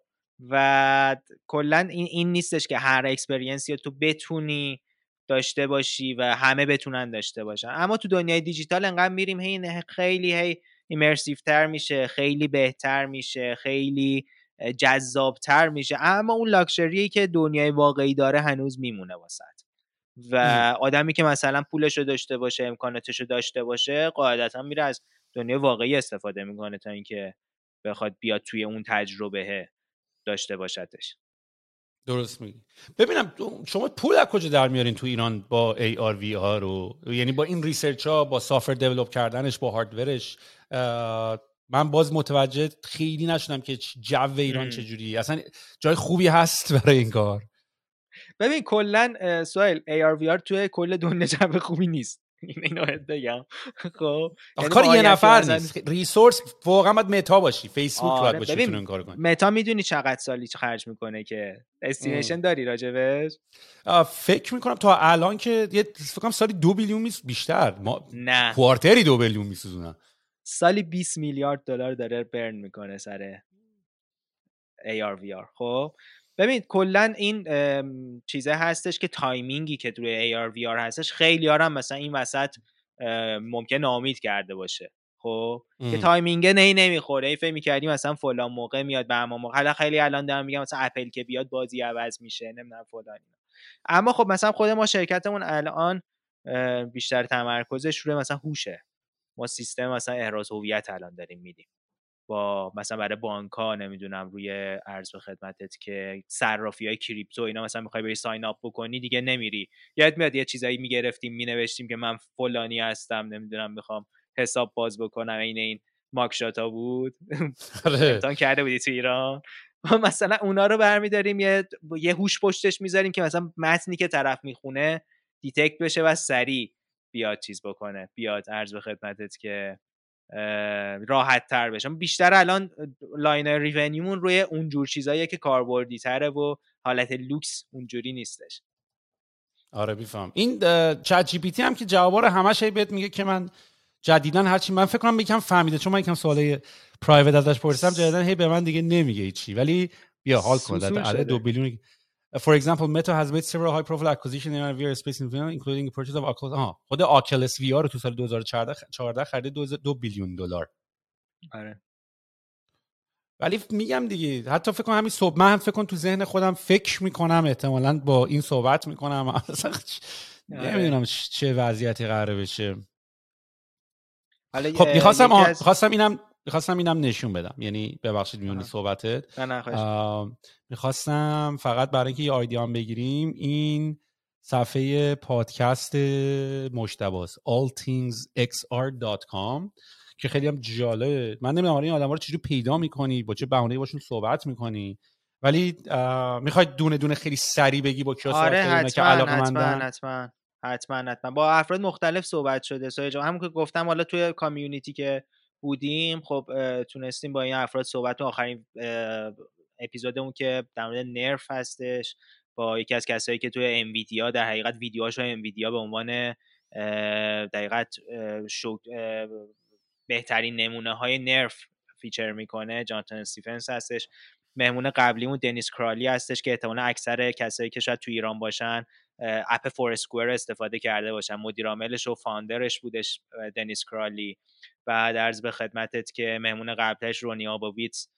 و کلا این این نیستش که هر experience ی رو تو بتونی داشته باشی و همه بتونن داشته باشن. اما تو دنیای دیجیتال انقدر میریم هی خیلی هی immersive تر میشه خیلی بهتر میشه خیلی جذابتر میشه. اما اون لاکچریی که دنیای واقعی داره هنوز میمونه واسط. و آدمی که مثلا پولش رو داشته باشه امکاناتش رو داشته باشه قاعدتا میره از دنیای واقعی استفاده می‌کنه تا اینکه بخواد بیاد توی اون تجربه داشته باشدش. درست میگی. ببینم شما پول از کجا در میارین تو ایران با AR VR ها رو؟ یعنی با این research ها با software develop کردنش با hardware ش من باز متوجه خیلی نشدم که جو ایران چجوری. اصلا جای خوبی هست برای این کار. ببین کلا سوال ARVR توی کل دنیا [laughs] جو خوبی نیست. اینو بگم. [laughs] خب؟ یعنی کار یه نفر نیست. ریسورس واقعا باید متا باشی. فیسبوک آره. باید باشی این کار کنی. متا می‌دونی چقدر سالی خرج می‌کنه که. استیمیشن داری راجبش فکر می‌کنم تا الان که یه فکر کنم سالی دو بیلیون میس بیشتر. ما نه. کوارتری دو بیلیون میسوزونن. سالی 20 میلیارد دلار داره برن می‌کنه سر AR VR خب ببین کلا این چیزه هستش که timing ی که توی AR هستش خیلی هم مثلا این وسط ممکن ناامید کرده باشه. خب که timing نی نمی‌خوره. این فکر می‌کردیم مثلا فلان موقع میاد به اما موقع. حالا خیلی الان دارم میگم مثلا اپل که بیاد بازی عوض میشه نمی‌دونم فلان اما خب مثلا خود ما شرکتمون الان بیشتر تمرکزش روی مثلا هوشه. ما سیستم مثلا احراز هویت الان داریم میدیم. با مثلا برای بانک ها نمی‌دونم روی عرض به خدمتت که صرافی های کریپتو اینا مثلا می‌خوای بری sign up بکنی دیگه نمیری. یادت میاد یه چیزایی می‌گرفتیم مینوشتیم که من فلانی هستم نمی‌دونم می‌خوام حساب باز بکنم این این mugshot ا بود. [laughs] آره. امتحان کرده بودی تو ایران؟ مثلا اونا رو برمیداریم یه یه هوش پشتش می‌ذاریم که مثلا متنی که طرف می‌خونه detect بشه و سریع. بیاد چیز بکنه بیاد عرض به خدمتت که راحت تر بشم بیشتر الان line revenue مون روی اونجور چیزاییه که کاربردی تره و حالت لوکس اونجوری نیستش. آره می‌فهمم. این ChatGPT هم که جوابا رو همش بهت میگه که من جدیدا هرچی من فکر کنم یکم فهمیده چون من یکم سوال private ازش پرسیدم جدیدا هی به من دیگه نمیگه چی ولی بیا حال کن. در دو billion For example, Meta has made several high-profile acquisitions in VR space in Vienna, including the purchase of Oculus. آها خود Oculus VR رو تو سال 2014 خرید دو بیلیون دلار. آره. ولی میگم دیگه حتی فکر کنم همین صبح من هم فکر کنم تو ذهن خودم فکر می‌کنم احتمالا با این صحبت می‌کنم [laughs] آره. نمی‌دونم چه وضعیتی قراره بشه خب می‌خواستم خواستم اینم می‌خواستم اینم نشون بدم. یعنی ببخشید میونی صحبتت. می‌خواستم فقط برای اینکه یه آیدیان بگیریم این صفحه پادکست مشتباست allthingsxr.com که خیلی هم جالب من نمی‌دونم این آدم رو چجوری پیدا می‌کنی با چه بهانه‌ای باشون صحبت می‌کنی. ولی می‌خواید دونه دونه خیلی سریع بگی با کیا آره حتما که علاقه حتما حتما حتما حتما. با افراد مختلف صحبت شده سایه همون که گفتم حالا توی کامیونیتی که بودیم خب تونستیم با این افراد صحبت آخرین اپیزودمون که در مورد نرف هستش. با یکی از کسایی که توی انویدیا در حقیقت ویدیوهاش رو انویدیا به عنوان در حقیقت بهترین نمونه های NeRF feature می‌کنه. جاناتان استیفنس هستش. مهمون قبلیمون دنیس کراولی هستش که احتمالا اکثر کسایی که شاید تو ایران باشن app فور اسکوئر استفاده کرده باشن. مدیر عاملش و founder ش بودش دنیس کراولی. بعد عرض به خدمتت که مهمون قبلش رونی آباویتس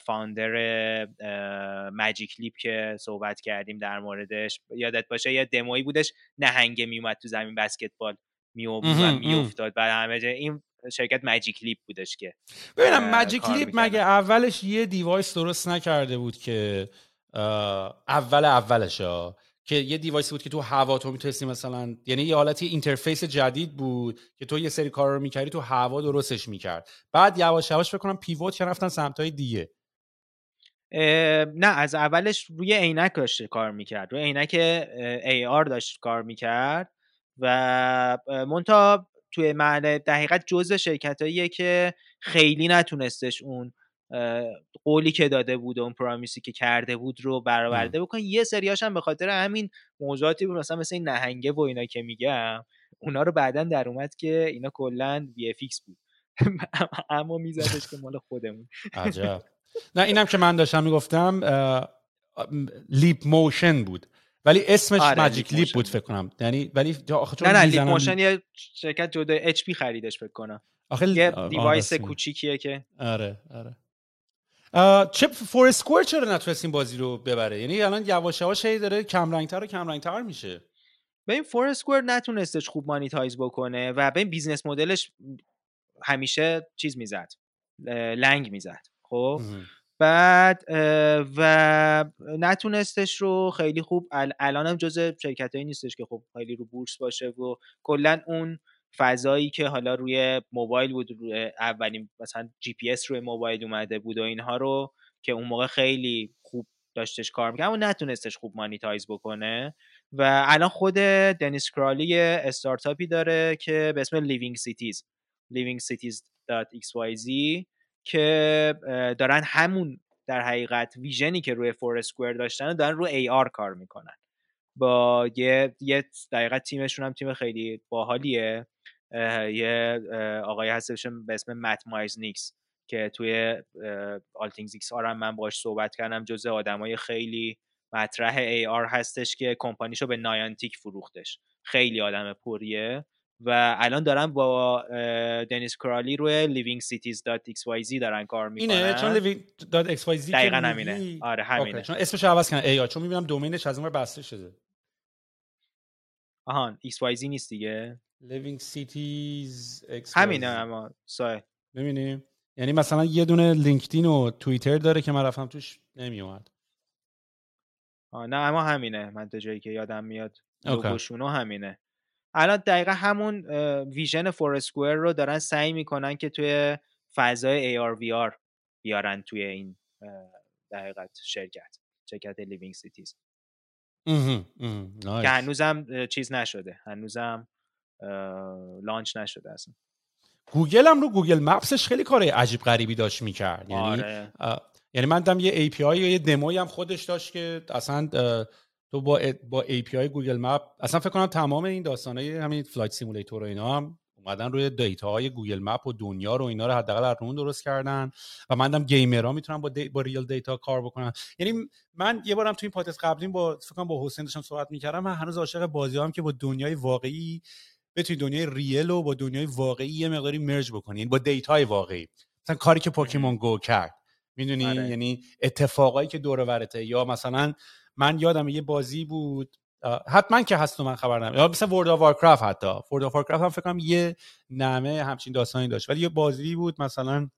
founder ماجیک لیپ که صحبت کردیم در موردش. یادت باشه یه دمویی بودش نهنگه میومد تو زمین بسکتبال. میافتاد. بعد همه این شرکت ماجیک لیپ بودش که ببینم ماجیک لیپ مگه اولش یه device درست نکرده بود که اول اولش ها؟ که یه device ی بود که تو هوا تو می‌تونستی مثلا یعنی یه حالتی interface جدید بود که تو یه سری کار رو می‌کردی تو هوا درستش می‌کرد. بعد یواش یواش فکر کنم pivot کرد رفتن سمتای دیگه. نه از اولش روی عینک داشت کار می‌کرد. روی عینک AR داشت کار می‌کرد و مونتا توی محل دقیقت جزء شرکت که خیلی نتونستش اون قولی که داده بود و اون پرامیسی که کرده بود رو برآورده بکن. یه سریاش هم به خاطر همین موضوعاتی بود مثلا مثل این نهنگه و اینا که میگم اونا رو بعدا در اومد که اینا کلا وی افیکس بود. [laughs] اما میزدش که مال خودمون. عجب. [laughs] نه اینم که من داشتم می‌گفتم لیپ موشن بود. ولی اسمش آره، ماجیک لیپ بود فکر کنم. یعنی ولی نه نه لیپ موشن یه شرکت جدا اچ پی خریدش فکر کنم. آخه یه device کوچیکیه که آره آره. چه فور اسکوئر چرا نتونست این بازی رو ببره؟ یعنی الان یواش یواش هی داره کم رنگتر و کم رنگتر میشه. این فور اسکوئر نتونستش خوب monetize بکنه و به این business model ش همیشه چیز می‌زد لنگ می‌زد خب؟ بعد و نتونستش رو خیلی خوب الان هم جز شرکت هایی نیستش که خب خیلی رو بورس باشه و کلا اون فضایی که حالا روی موبایل بود روی اولین مثلا جی پی اس روی موبایل اومده بود و اینها رو که اون موقع خیلی خوب داشتش کار می‌کنه اما نتونستش خوب monetize بکنه. و الان خود دنیس کراولی استارتاپی داره که به اسم لیوینگ سیتیز livingcities.xyz که دارن همون در حقیقت vision ی که روی فور اسکوئر داشتن دارن روی AR کار می‌کنن. با یه یه در حقیقت تیمشون هم تیم خیلی باحالیه. یه آقای هستش به اسم مت مایز نیکس که توی All Things XR من باش صحبت کردم جزء آدمای خیلی مطرح ای آر هستش که کمپانیشو به نایانتیک فروختش. خیلی آدم پریه و الان دارن با دنیس کرالی روی livingcities.xyz دارن کار می‌کنن. اینه چون living.xyz دقیقا همینه. آره همینه. چون اسمش عوض کردن ای چون می‌بینم دومینش از اون بسته شده. آهان xyz نیست دیگه؟ Living cities همینه اما. سای ببینیم یعنی مثلا یه دونه لینکدین و توییتر داره که من رفتم توش نمیومد. نه اما همینه. من تا جایی که یادم میاد. لوگوشونو همینه. الان دقیقا همون vision فورسکوئر رو دارن سعی می‌کنن که توی فضای AR بیارن توی این در حقیقت شرکت شرکت لیوینگ سیتیز که هنوزم چیز نشده. هنوزم launch نشده اصلا. گوگل هم رو گوگل مپسش خیلی کار عجیب غریبی داشت می‌کرد. یعنی آره. یعنی من دم یه API یا یه دموی هم خودش داشت که اصلا تو با با API گوگل مپ اصلا فکر کنم تمام این داستانای همین Flight Simulator و اینا هم اومدن روی data های گوگل مپ و دنیا رو اینا رو حداقل از اون درست کردن و من دم gamer ها می‌تونم با, دی... با real data کار بکنن یعنی من یه بارم تو این پادکست قبلیم با فکر کنم با حسین داشتم صحبت می‌کردم من هنوز عاشق بازی هم که با دنیای واقعی بتونی دنیای real و با دنیای واقعی یه مقداری merge بکنی یعنی با data ی واقعی. مثلا کاری که پوکیمون گو کرد. می‌دونی؟ آره. یعنی اتفاقایی که دور ورته. یا مثلا من یادم یه بازی بود حتما که هست من خبر نمیدم یا مثلا ورلد آف وارکرافت حتی. ورلد آف وارکرافت هم فکر کنم یه نمه همچین داستانی داشت. ولی یه بازی بود مثلا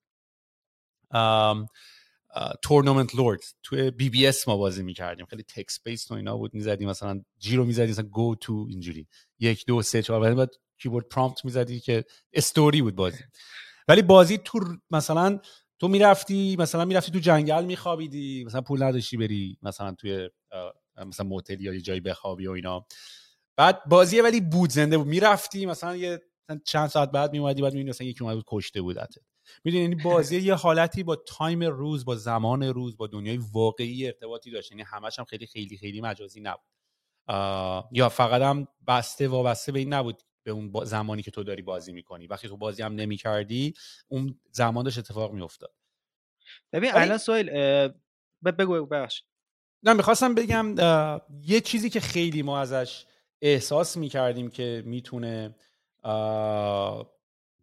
تورنمنت لورد. توی BBS ما بازی می‌کردیم. خیلی text base و اینا بود می‌زدیم مثلا G رو می‌زدی مثلا go to اینجوری. یک دو سه چهار بعد کیبورد prompt می‌زدی که استوری بود بازی. ولی بازی تو مثلا تو می‌رفتی مثلا می‌رفتی تو جنگل میخوابیدی مثلا پول نداشتی بری مثلا توی مثلا موتل یا یه جایی بخوابی و اینا. بعد بازی ولی بود زنده بود. می‌رفتی مثلا یه چند ساعت بعد میومدی بعد می‌بینی مثلا یکی اومد بود کشته بودت می‌دونی یعنی بازی یه حالتی با time روز با زمان روز با دنیای واقعی ارتباطی داشت. یعنی همش هم خیلی خیلی خیلی مجازی نبود. یا فقط هم بسته وابسته به این نبود به اون زمانی که تو داری بازی می‌کنی. وقتی تو بازی هم نمی‌کردی اون زمان داشت اتفاق میافتاد. ببین الان سوال بگو بخش نه می‌خواستم بگم یه چیزی که خیلی ما ازش احساس می‌کردیم که می‌تونه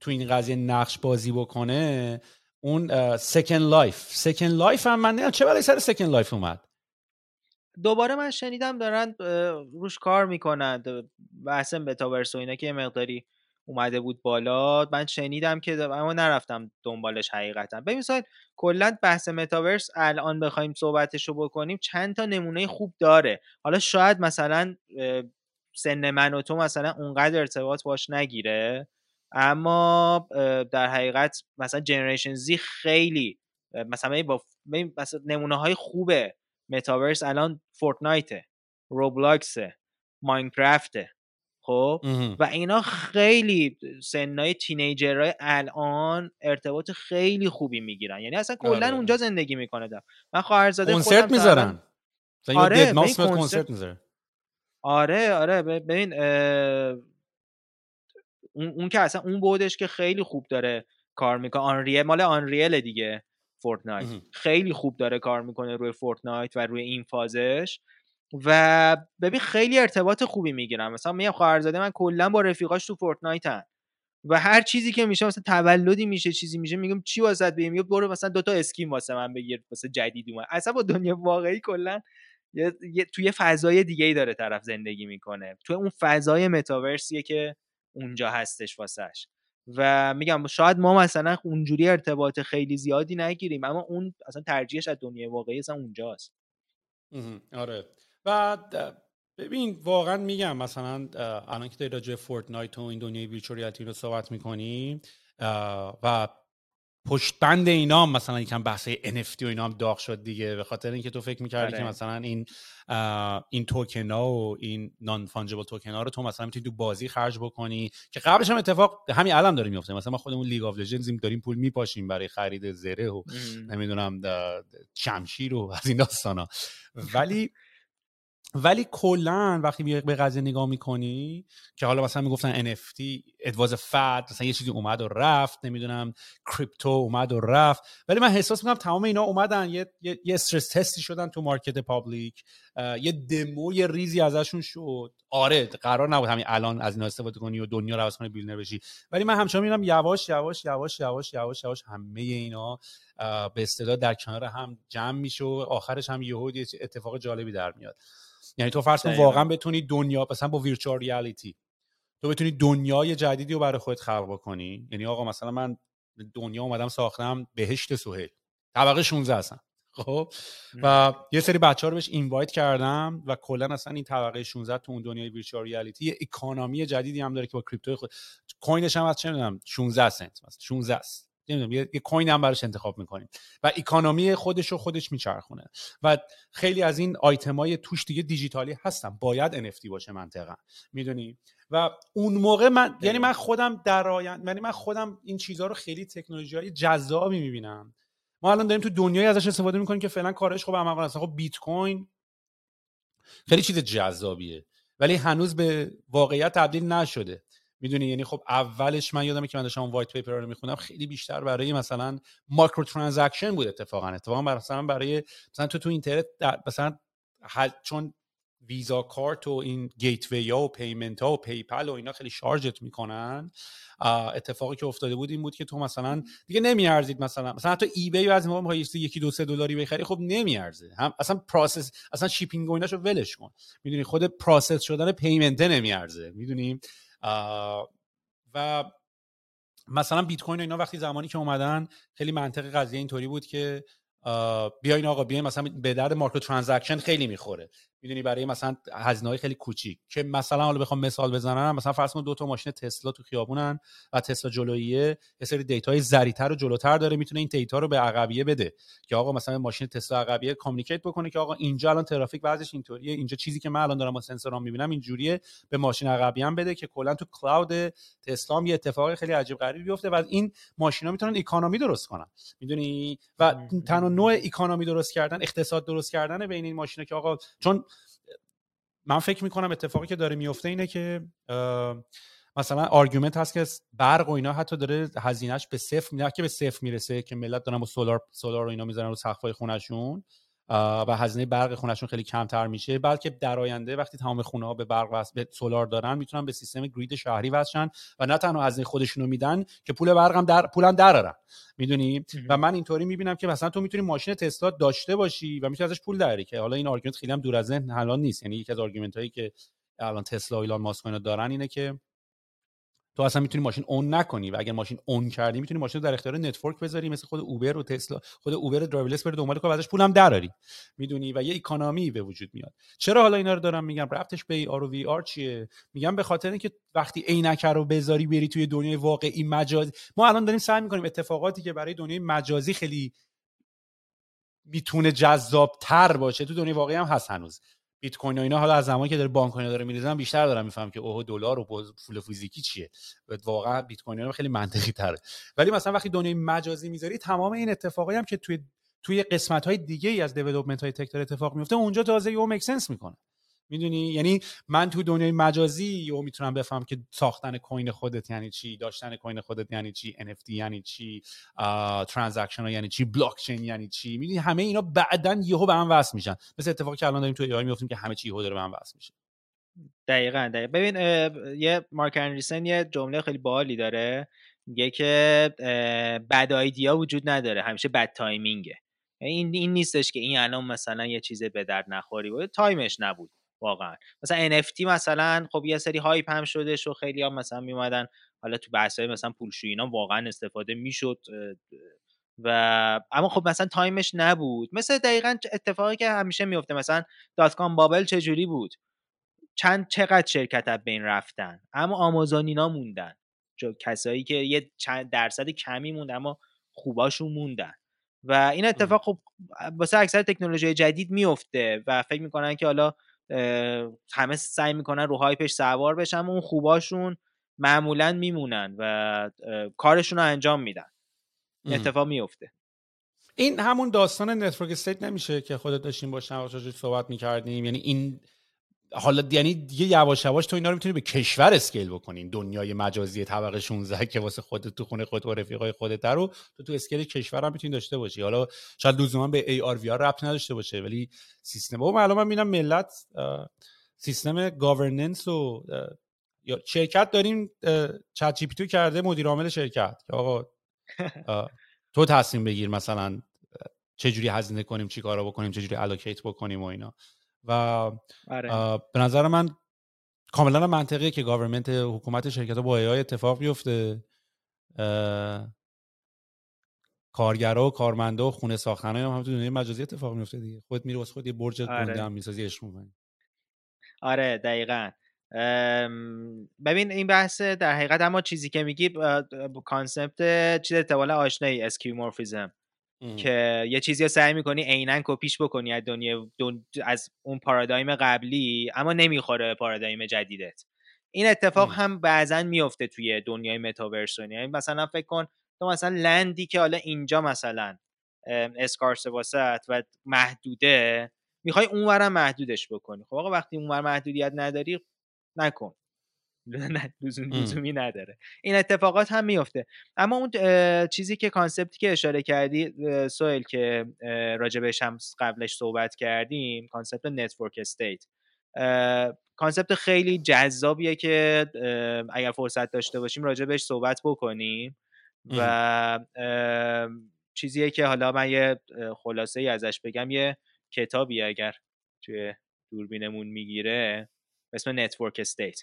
تو این قضیه نقش بازی بکنه اون Second Life Second Life هم من چه برای سر Second Life اومد. دوباره من شنیدم دارن روش کار می‌کنند بحث بتاورس و اینا که یه مقداری اومده بود بالا. من شنیدم که اما نرفتم دنبالش حقیقتا. ببین مثلا کلا بحث متاورس الان بخوایم صحبتش رو بکنیم چند تا نمونه خوب داره. حالا شاید مثلا سن من و تو مثلا اونقدر ارتباط باش نگیره. اما در حقیقت مثلا جنریشن زی خیلی مثلا با مثلا نمونه های خوبه متاورس الان فورتنایته روبلاکسه ماینکرافته خب؟ و اینا خیلی سنای تینیجرهای الان ارتباط خیلی خوبی می‌گیرن. یعنی اصلا کلا آره. اونجا زندگی می‌کنه دم. من خواهرزاده کنسرت می‌ذارن. آره کنسرت می‌ذارن آره آره ببین اون, اون که اصلا اون بودش که خیلی خوب داره کار می‌کنه. Unreal مال Unreal دیگه Fortnite. خیلی خوب داره کار می‌کنه روی Fortnite و روی این فازش. و ببین خیلی ارتباط خوبی می‌گیرم مثلا میگم خواهرزاده من کلا با رفیقاش تو Fortnite هن. و هر چیزی که میشه مثلا تولدی میشه چیزی میشه میگم چی واست بگیرم؟ میگم برو مثلا دوتا skinم واسه من بگیر واسه جدید اومد. اصلا با دنیا واقعی کلا یه،, توی فضای دیگه ای داره طرف زندگی می‌کنه. توی اون فضای metaverseیه که اونجا هستش واسش. و میگم شاید ما مثلا اونجوری ارتباط خیلی زیادی نگیریم اما اون اصلا ترجیحش از دنیای واقعی اصلا اونجاست. آره. و ببین واقعا میگم مثلا الان که داری راجع فورتنایت و این دنیای ویرچوریتی رو صحبت می‌کنیم و پشت بند اینا مثلا یکم بحث NFT و اینا هم داغ شد دیگه به خاطر اینکه تو فکر می‌کردی که آره. مثلا این این توکن ها و این non-fungible token ها رو تو مثلا می‌تونی تو بازی خرج بکنی که قبلش هم اتفاق همین الان داره میفته مثلا ما خودمون League of Legends داریم پول میپاشیم برای خرید زره و نمی‌دونم شمشیر و از این داستانا. ولی ولی کلا وقتی به قضیه نگاه می‌کنی که حالا مثلا می‌گفتن NFT it was fad مثلا یه چیزی اومد و رفت نمی‌دونم crypto اومد و رفت. ولی من احساس می‌کنم تمام اینا اومدن یه, یه،, یه stress testی شدن تو market public یه دمو یه ریزی ازشون شد. آره قرار نبود همین الان از اینا استفاده کنی و دنیا رو کنی بیلنر بشی. ولی من همچنان می‌بینم یواش یواش یواش یواش یواش یواش همه اینا به اصطلاح در کنار هم جمع میشه و آخرش هم یهو اتفاق جالبی در میاد. یعنی تو فرض کن واقعا بتونی دنیا مثلا با ویرچوال ریالیتی تو بتونی دنیای جدیدی رو برای خودت خلق بکنی. یعنی آقا مثلا من دنیا اومدم ساختم بهشت سهیل طبقه 16 هستم. خب؟ و یه سری بچه ها رو بهش اینوایت کردم و کلا اصلا این طبقه 16 تو اون دنیای ویرچوال ریالیتی یه اکانومی جدیدی هم داره که با کریپتو خود کوینش هم از چه می‌دونم؟ 16 سنت مثلا 16 است. نمی‌دونم یه, یه کوین هم براش انتخاب می‌کنیم. و اکانومی خودش رو خودش میچرخونه. و خیلی از این آیتمای توش دیگه دیجیتالی هستن. باید NFT باشه منطقا. می‌دونی؟ و اون موقع من یعنی من خودم در آینده یعنی من خودم این چیزها رو خیلی تکنولوژی های جذابی می‌بینم. ما الان داریم تو دنیای ازش استفاده می‌کنیم که فعلا کارش خب عملا اصلا خب بیت کوین خیلی چیز جذابیه. ولی هنوز به واقعیت تبدیل نشده. می‌دونی؟ یعنی خب اولش من یادمه که من داشتم white paper رو میخوندم خیلی بیشتر برای مثلا micro transaction بود اتفاقا. اتفاقا مثلا برای مثلا تو تو اینترنت مثلا چون ویزا کارت و این gate ها و payment ها و PayPal و اینا خیلی شارژت می‌کنن. اتفاقی که افتاده بود این بود که تو مثلا دیگه نمیارزید مثلا. مثلا حتی eBay اون موقع یکی دو سه دلاری بخری خب نمیارزه. هم اصلا process اصلا shipping و ایناشو ولش کن. می‌دونی؟ خود process شدن payment نمیارزه. می‌دونیم و مثلا بیت کوین و اینا وقتی زمانی که اومدن خیلی منطق قضیه اینطوری بود که بیاین آقا بیاین مثلا به درد micro transaction خیلی می‌خوره. می‌دونی برای مثلا هزینه های خیلی کوچیک که مثلا حالا بخوام مثال بزنم مثلا فرض کن دو تا ماشین تسلا تو خیابونن و تسلا جلوییه یه سری dataهای ضروری‌تر و جلوتر داره می‌تونه این data رو به عقبیه بده که آقا مثلا ماشین تسلا عقبیه communicate بکنه که آقا اینجا الان ترافیک وضعش اینطوریه اینجا چیزی که من الان دارم با سنسورام می‌بینم اینجوریه به ماشین عقبیه هم بده که کلا تو cloud تسلا یه اتفاق خیلی عجیب غریبی بیفته و این ماشینا می‌تونن economy درست کنن. می‌دونی؟ و تنها نوع economy درست کردن اقتصاد درست کردن بین این ماشینا که آقا چون من فکر می‌کنم اتفاقی که داره میفته اینه که مثلا argument هست که برق و اینا حتی داره هزینهش به صفر نه که به صفر می‌رسه که ملت دارن با solar solar و اینا می‌ذارن رو سقفای خونشون و هزینه برق خونهشون خیلی کمتر میشه. بلکه در آینده وقتی تمام خونه ها به برق وصل به solar دارن می‌تونن به سیستم grid شهری وصل شن و نه تنها هزینه خودشونو میدن که پول برق هم در پولم درارن. می‌دونی؟ و من اینطوری می‌بینم که مثلا تو می‌تونی ماشین تسلا داشته باشی و می‌تونی ازش پول درآری که. حالا این argument خیلی هم دور از ذهن الان نیست. یعنی یکی از argument هایی که الان تسلا و ایلان ماسک دارن اینه که تو اصلا می‌تونی ماشین own نکنی و اگر ماشین own کردی می‌تونی ماشین در اختیار network بذاری مثل خود Uber و تسلا خود Uber driverless بره دنبال کار ازش پولم دراری. می‌دونی؟ و یه economy به وجود میاد. چرا حالا اینا رو دارم میگم؟ ربطش به AR و VR چیه؟ میگم به خاطر اینکه وقتی عینک رو بذاری بری توی دنیای واقعی مجازی ما الان داریم سعی می‌کنیم اتفاقاتی که برای دنیای مجازی خیلی می‌تونه جذاب تر باشه تو دنیای واقعی هم هست هنوز. بیت کوین و اینا حالا از زمانی که داره بانک اینا داره میریزن بیشتر دارم میفهم که اوه دلار و پول فیزیکی چیه؟ واقعا بیت کوین خیلی منطقی تره. ولی مثلا وقتی دنیای مجازی می‌ذاری تمام این اتفاقایی هم که توی توی قسمت های دیگه ای از development های tech اتفاق میفته اونجا تازه یهو make sense می‌کنه. می‌دونی؟ یعنی من تو دنیای مجازی یهو می‌تونم بفهم که ساختن coin خودت یعنی چی داشتن coin خودت یعنی چی NFT یعنی چی transaction یعنی چی بلاک چین یعنی چی. می‌دونی؟ همه اینا بعدا یهو به هم وصل میشن. مثل اتفاقی که الان داریم تو AI میفتیم که همه چی یهو داره به هم وصل میشه. دقیقا دقیقا. ببین یه مارک انریسن یه جمله خیلی باحالی داره. میگه که bad idea وجود نداره. همیشه bad timingه یعنی این این نیستش که این الان مثلا یه چیز به درد نخوری بود. timeش نبود. واقعا. مثلا NFT مثلا خب یه سری hype هم شده و خیلی ها مثلا میومدن حالا تو بحث های مثلا پولشویی اینا واقعا استفاده می‌شد و اما خب مثلا timeش نبود. مثل دقیقا اتفاقی که همیشه میفته مثلا دات کام بابل چجوری بود؟ چند چقدر شرکت از بین رفتن؟ اما آمازونینا موندن. کسایی که یه چند درصد کمی موند اما خوباشون موندن. و این اتفاق خب واسه اکثر تکنولوژی جدید میفته و فکر می‌کنن که حالا همه سعی می‌کنن رو هایپش سوار بشن اون خوباشون معمولا میمونن و کارشون رو انجام میدن. اتفاق میفته این همون داستان network state نمیشه که خودت داشتیم با صحبت می‌کردیم؟ یعنی این حالا یعنی دیگه یواش یواش تو اینا رو می‌تونی به کشور scale بکنین دنیای مجازی طبقه 16 که واسه خودت تو خونه خودت و رفیقای خودت رو تو تو scale کشور هم می‌تونی داشته باشی. حالا شاید لزوما به AR VR ربط نداشته باشه ولی سیستم. و معلومه من می‌بینم ملت سیستم governance و یا شرکت داریم ChatG کرده مدیر عامل شرکت. که آقا تو تصمیم بگیر مثلا چه جوری هزینه کنیم چی کارا بکنیم چه جوری allocate بکنیم و اینا. و آره. به نظر من کاملا منطقیه که government حکومت شرکت با ای اتفاق بیفته. کارگرا و کارمندا و خونه ساختن هم, هم تو دنیای مجازی اتفاق میفته دیگه. خود میره واسه خود یه برج آره. گنده هم می‌سازی عشق آره دقیقا. ببین این بحث در حقیقت اما چیزی که میگی concept چیز احتمالا آشنایی skeuomorphism که یه چیزی رو سعی می‌کنی عینا کپیش بکنی از دنیا از اون پارادایم قبلی اما نمی‌خوره به پارادایم جدیدت. این اتفاق هم بعضا میفته توی دنیای متاورس یعنی مثلا فکر کن تو مثلا land ی که حالا اینجا مثلا scarce هست و محدوده می‌خوای اونورم محدودش بکنی. خب آقا وقتی اونور محدودیت نداری نکن. لزومی نداره. این اتفاقات هم میفته اما اون چیزی که concept ی که اشاره کردی سهیل که راجبش هم قبلش صحبت کردیم concept network state. concept خیلی جذابیه که اگر فرصت داشته باشیم راجبش صحبت بکنیم و چیزیه که حالا من یه خلاصه ای ازش بگم یه کتابی اگر توی دوربینمون می‌گیره اسم network state.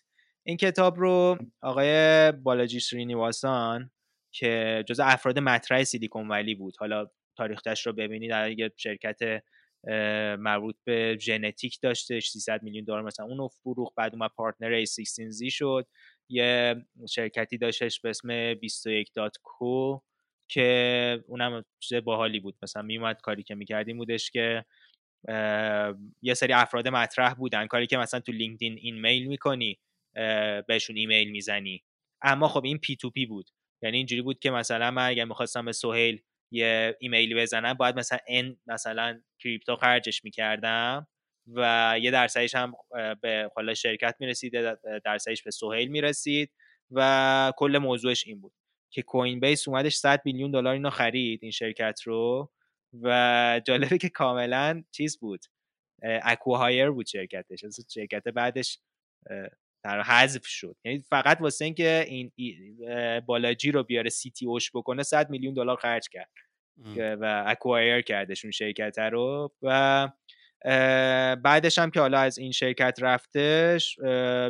این کتاب رو آقای بالاجی سرینیواسان که جز افراد مطرح سیلیکون ولی بود. حالا تاریخچش رو ببینید در یه شرکت مربوط به ژنتیک داشته 300 میلیون دلار مثلا اونو فروخت بعد اومد partner A16Z شد. یه شرکتی داشتش به اسم 21.co که اونم چیز باحالی بود. مثلا میومد کاری که می‌کردیم بودش که یه سری افراد مطرح بودن. کاری که مثلا تو لینکدین InMail می‌کنی. بهشون ایمیل می‌زنی. اما خب این P to P بود. یعنی اینجوری بود که مثلا من اگر می‌خواستم به سهیل یه ایمیلی بزنم باید مثلا n مثلا crypto خرجش می‌کردم و یه درصدش هم به حالا شرکت می‌رسید درصدش به سهیل می‌رسید و کل موضوعش این بود که کوین بیس اومدش 100 میلیون دلار اینو خرید این شرکت رو و جالبه که کاملا چیز بود اکواهایر بود شرکتش. شرکت بعدش در حذف شد. یعنی فقط واسه اینکه این بالاجی رو بیاره سی تی اوش بکنه 100 میلیون دلار خرج کرد و اکوایر کردش اون شرکت رو و بعدش هم که حالا از این شرکت رفتش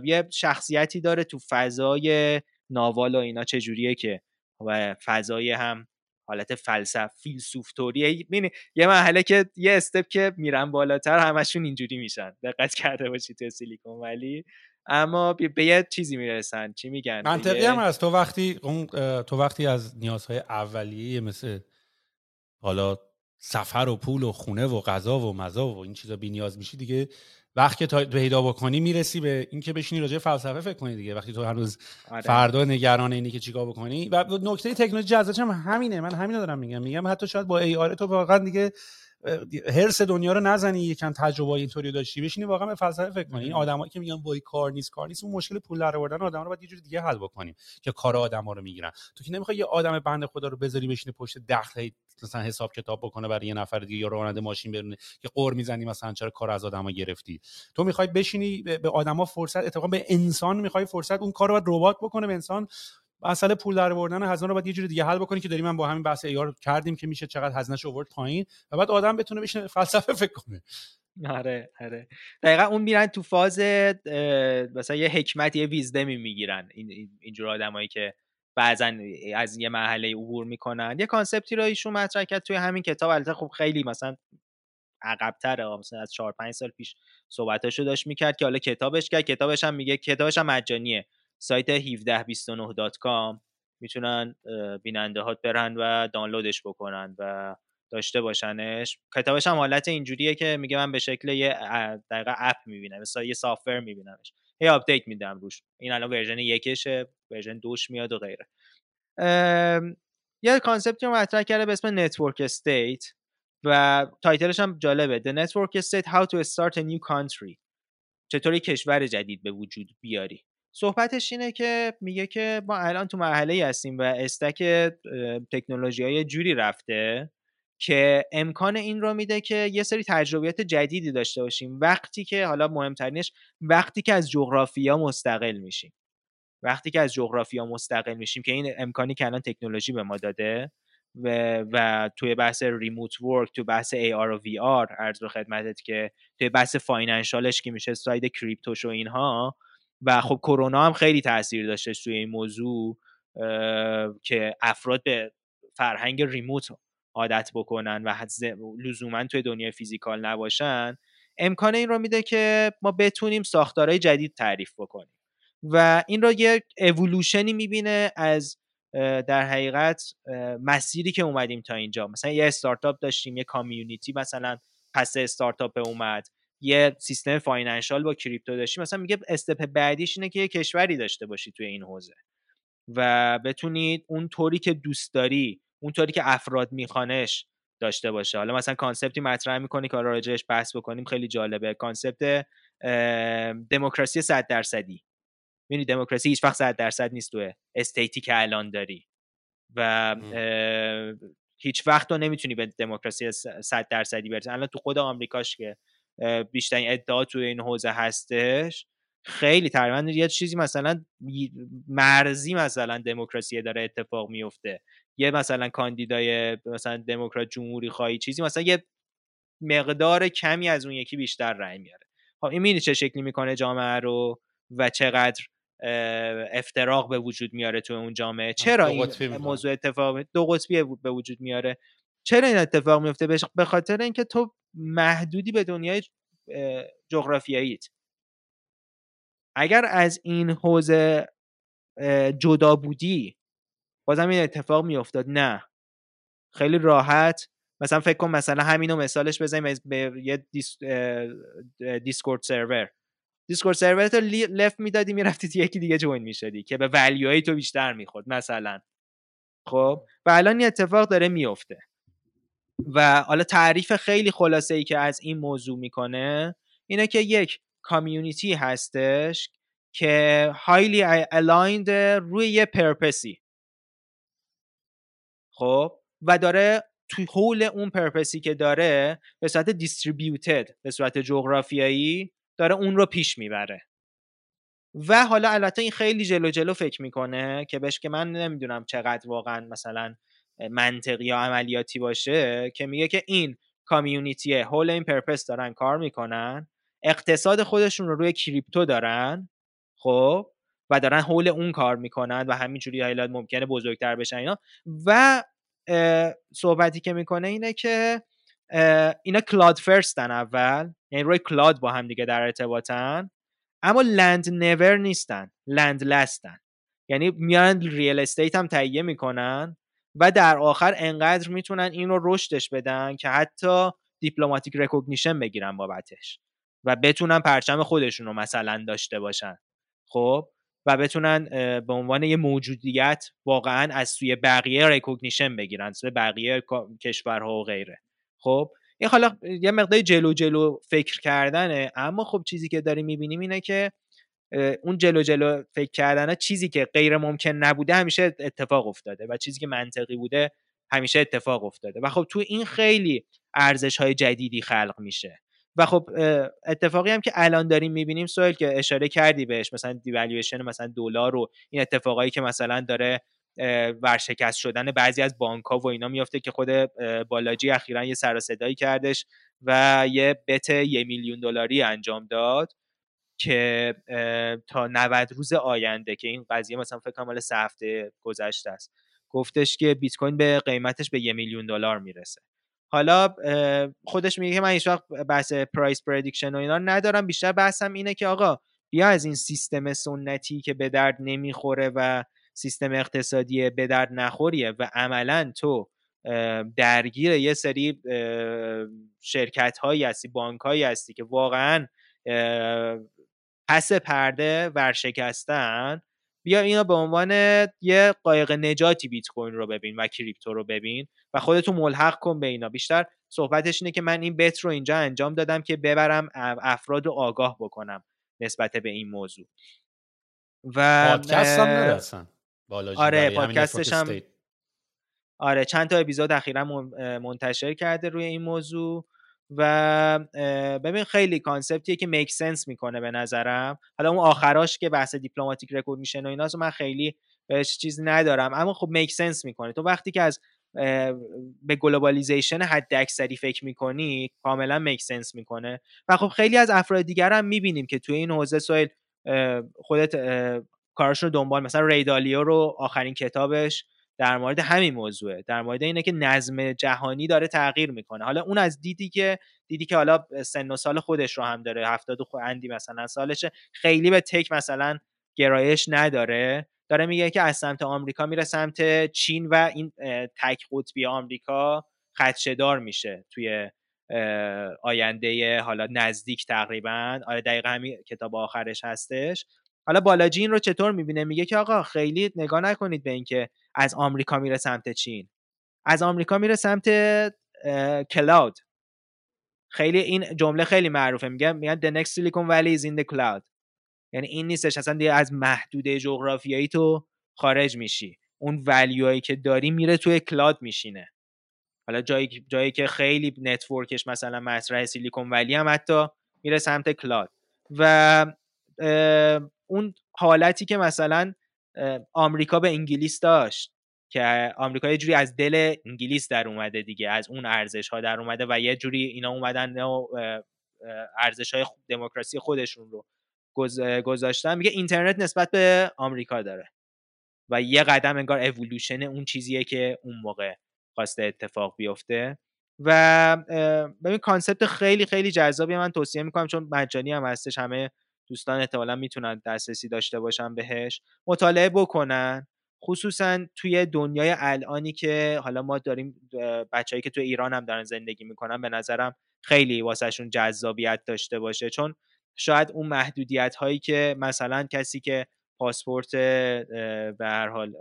یه شخصیتی داره تو فضای ناوال و اینا چجوریه که و فضای هم حالت فلسف فیلسوف طوریه یه محله که یه استپ که میرن بالاتر همشون اینجوری میشن. دقت کرده باشی تو سیلیکون ولی. اما به یه چیزی می‌رسن. چی میگن منطقی هم هست. تو وقتی تو وقتی از نیازهای اولیه مثل حالا سفر و پول و خونه و غذا و مزا و این چیزا بی نیاز میشی دیگه وقتی تا پیدا بکنی می‌رسی به اینکه بشینی راجع فلسفه فکر کنی دیگه. وقتی تو هنوز آره. فردا نگران اینی که چیکار بکنی. و نکته تکنولوژی جذابش هم همینه. من همینو دارم میگم. میگم حتی شاید با ای آر تو واقعا دیگه هرس دنیا رو نزنی یکم تجربه اینطوری داشتی. بشینی واقعا به فلسفه فکر کنی. این آدمایی که میگن وای کار نیست کار نیست اون مشکل پول در آوردن آدم رو باید یه جوری دیگه حل بکنیم که کار آدما رو می‌گیرن. تو که نمی‌خوای یه آدم بنده خدا رو بذاری بشینه پشت دخل مثلا حساب کتاب بکنه برای یه نفر دیگه یا راننده ماشین برونه که قور می‌زنی مثلا چرا کار از آدما گرفتی. تو می‌خوای بشینی به آدما فرصت اتفاقا به انسان می‌خوای فرصت اون کار رو باید ربات بکنه. به انسان مسئله پول در آوردن هزینه رو باید یه جوری دیگه حل بکنی که داریم من با همین بحث ایار کردیم که میشه چقدر هزینه‌شو آورد پایین و بعد آدم بتونه بشه فلسفه فکر کنه. آره آره. دقیقا اون میرن تو فاز مثلا یه حکمت یه ویزدمی می‌گیرن. این اینجور آدمایی که بعضا از یه مرحله عبور می‌کنن. یه کانسپتی رو ایشون مطرح کرد توی همین کتاب. البته خب خیلی مثلا عقبتره. مثلا از 4 5 سال پیش صحبتاشو داشت می‌کرد که حالا کتابش کرد. کتابش هم میگه کتابش هم مجانیه. سایت 1729.com می‌تونن بیننده هات برن و دانلودش بکنن و داشته باشنش. کتابش هم حالت اینجوریه که میگه من به شکل یه دقیقا app می‌بینم مثلا یه software میبینمش. یه update میدم روش. این الان version یکشه version دوش میاد و غیره. یه concept ی رو مطرح کرده به اسم network state و title ش هم جالبه. The Network State How to Start a New Country. چطوری کشور جدید به وجود بیاری. صحبتش اینه که میگه که ما الان تو مرحله هستیم و stack تکنولوژی های جوری رفته که امکان این رو میده که یه سری تجربیات جدیدی داشته باشیم. وقتی که حالا مهمترینش وقتی که از جغرافیا مستقل میشیم. وقتی که از جغرافیا مستقل میشیم که این امکانی که الان تکنولوژی به ما داده و, و توی بحث remote work تو بحث AR و VR عرض به خدمتت که توی بحث financial ش که میشه side crypto ش و اینها و خب کرونا هم خیلی تاثیر داشته توی این موضوع که افراد به فرهنگ remote عادت بکنن و لزوما توی دنیای physical نباشن. امکان این رو میده که ما بتونیم ساختارهای جدید تعریف بکنیم. و این را یه اولوشنی می‌بینه از در حقیقت مسیری که اومدیم تا اینجا. مثلا یه استارتاپ داشتیم یه community مثلا پس استارتاپ اومد. یه سیستم financial با crypto داشتی مثلا میگه step بعدیش اینه که یه کشوری داشته باشی توی این حوزه و بتونید اون طوری که دوست داری اون طوری که افراد میخوانش داشته باشه. حالا مثلا concept ی مطرح می‌کنی که راجعش بحث بکنیم خیلی جالبه. concept دموکراسی 100 درصدی. ببینید دموکراسی هیچ وقت 100 درصد نیست تو استیتی که الان داری و هیچ وقت تو نمی‌تونی به دموکراسی 100 درصدی برسی. الان تو خود آمریکاش که بیشترین ادعا توی این حوزه هستش. خیلی تقریبا یه چیزی مثلا مرزی مثلا دموکراسی داره اتفاق میفته. یه مثلا کاندیدای مثلا دموکرات جمهوری خواهی چیزی مثلا یه مقدار کمی از اون یکی بیشتر رأی میاره. خب این چه شکلی می‌کنه جامعه رو و چقدر افتراق به وجود میاره تو اون جامعه؟ چرا این موضوع اتفاق دو قطبی به وجود میاره؟ چرا این اتفاق میفته؟ به خاطر اینکه تو محدودی به دنیای جغرافیاییت. اگر از این حوزه جدا بودی بازم این اتفاق میافتاد. نه. خیلی راحت. مثلا فکر کن مثلا همینو مثالش بزنیم به یه دیس... دیسکورد سرور دیسکورد سرور تو left می‌دادی می‌رفتی یکی دیگه join می‌شدی که به value های تو بیشتر می‌خورد مثلا. خب؟ و الان این اتفاق داره میفته و حالا تعریف خیلی خلاصه ای که از این موضوع می‌کنه اینه که یک community هستش که highly aligned روی یه پرپسی خب؟ و داره توی حول اون پرپسی که داره به صورت دیستریبیوتد به صورت جغرافیایی داره اون رو پیش می‌بره. و حالا البته این خیلی جلو جلو فکر می‌کنه که بهش که من نمی‌دونم چقدر واقعا مثلا منطقی یا عملیاتی باشه که میگه که این کامیونیتی هول این پرپس دارن کار می‌کنن اقتصاد خودشون رو روی کریپتو دارن خب؟ و دارن حول اون کار می‌کنن و همینجوری هایلات ممکنه بزرگتر بشن اینا. و صحبتی که می‌کنه اینه که اینا cloud first ن اول یعنی روی cloud با هم دیگه در ارتباطن اما land never نیستن land last ن یعنی میان real estate هم تهیه می‌کنن و در آخر انقدر می‌تونن این رو رشدش بدن که حتی diplomatic recognition بگیرن بابتش و بتونن پرچم خودشون رو مثلا داشته باشن. خب؟ و بتونن به عنوان یه موجودیت واقعا از سوی بقیه recognition بگیرن سوی بقیه کشورها و غیره. خب؟ این حالا یه مقدار جلو جلو فکر کردنه اما خب چیزی که داریم می‌بینیم اینه که اون جلو جلو فکر کردن چیزی که غیر ممکن نبوده همیشه اتفاق افتاده و چیزی که منطقی بوده همیشه اتفاق افتاده. و خب تو این خیلی ارزش های جدیدی خلق میشه. و خب اتفاقی هم که الان داریم می‌بینیم سوال که اشاره کردی بهش مثلا دیوالویشن مثلا دلار و این اتفاقایی که مثلا داره ورشکست شدن بعضی از بانک ها و اینا میافته که خود بالاجی اخیرا یه سر کردش و یه بت یه میلیون دلاری انجام داد. که تا 90 روز آینده که این قضیه مثلا فکر کنم مال سه هفته گذشته است. گفتش که بیت کوین به قیمتش به یه میلیون دلار می‌رسه. حالا خودش میگه که من هیچ وقت بحث price prediction و اینا ندارم. بیشتر بحثم اینه که آقا بیا از این سیستم سنتی که به درد نمی‌خوره و سیستم اقتصادی به درد نخوریه و عملا تو درگیر یه سری شرکت هایی هستی بانک هایی هستی که واقعا پس پرده ورشکستن بیا اینا به عنوان یه قایق نجاتی بیت کوین رو ببین و کریپتو رو ببین و خودتو ملحق کن به اینا. بیشتر صحبتش اینه که من این bet رو اینجا انجام دادم که ببرم افراد رو آگاه بکنم نسبت به این موضوع. و پادکست هم آره پادکستش هم آره چند تا اپیزود اخیرا منتشر کرده روی این موضوع. و ببین خیلی concept یه که make sense می‌کنه به نظرم. حالا اون آخراش که بحث دیپلماتیک میشن و ایناست من خیلی بهش چیز ندارم. اما خب make sense می‌کنه. تو وقتی که از به globalization حد اکثری فکر می‌کنی کاملا make sense می‌کنه. و خب خیلی از افراد دیگر هم می‌بینیم که توی این حوزه سویل خودت کارش رو دنبال مثلا ری دالیو رو آخرین کتابش در مورد همین موضوعه در مورد اینه که نظم جهانی داره تغییر می‌کنه. حالا اون از دیدی که دیدی که حالا سن و سال خودش رو هم داره هفتاد و اندی مثلا سالشه خیلی به تک مثلا گرایش نداره. داره میگه که از سمت آمریکا میره سمت چین و این تک قطبی آمریکا خدشدار میشه توی آینده حالا نزدیک تقریبا. آره دقیقا همین کتاب آخرش هستش. حالا بالاجی این رو چطور می‌بینه؟ میگه که آقا خیلی نگاه نکنید به اینکه از آمریکا میره سمت چین. از آمریکا میره سمت کلاود. خیلی این جمله خیلی معروفه. میگن میگن the next silicon valley is in the cloud. یعنی این نیستش. اصلا دیگه از محدوده جغرافیایی تو خارج میشی. اون value هایی که داری میره توی cloud میشینه. حالا جایی جایی که خیلی network ش مثلا مطرح Silicon Valley هم حتی میره سمت cloud و اون حالتی که مثلا آمریکا به انگلیس داشت که آمریکا یه جوری از دل انگلیس در اومده دیگه از اون ارزش ها در اومده و یه جوری اینا اومدن ارزش های دموکراسی خودشون رو گذاشتن. میگه اینترنت نسبت به آمریکا داره و یه قدم انگار اولوشن اون چیزیه که اون موقع خواسته اتفاق بیفته. و ببین کانسپت خیلی خیلی جذابی من توصیه می‌کنم چون مجانی هم هستش همه دوستان احتمالا می‌تونن دسترسی داشته باشن بهش. مطالعه بکنن. خصوصا توی دنیای الانی که حالا ما داریم بچههایی که توی ایران هم دارن زندگی می‌کنن به نظرم خیلی واسهشون جذابیت داشته باشه. چون شاید اون محدودیت هایی که مثلا کسی که پاسپورت به هر حال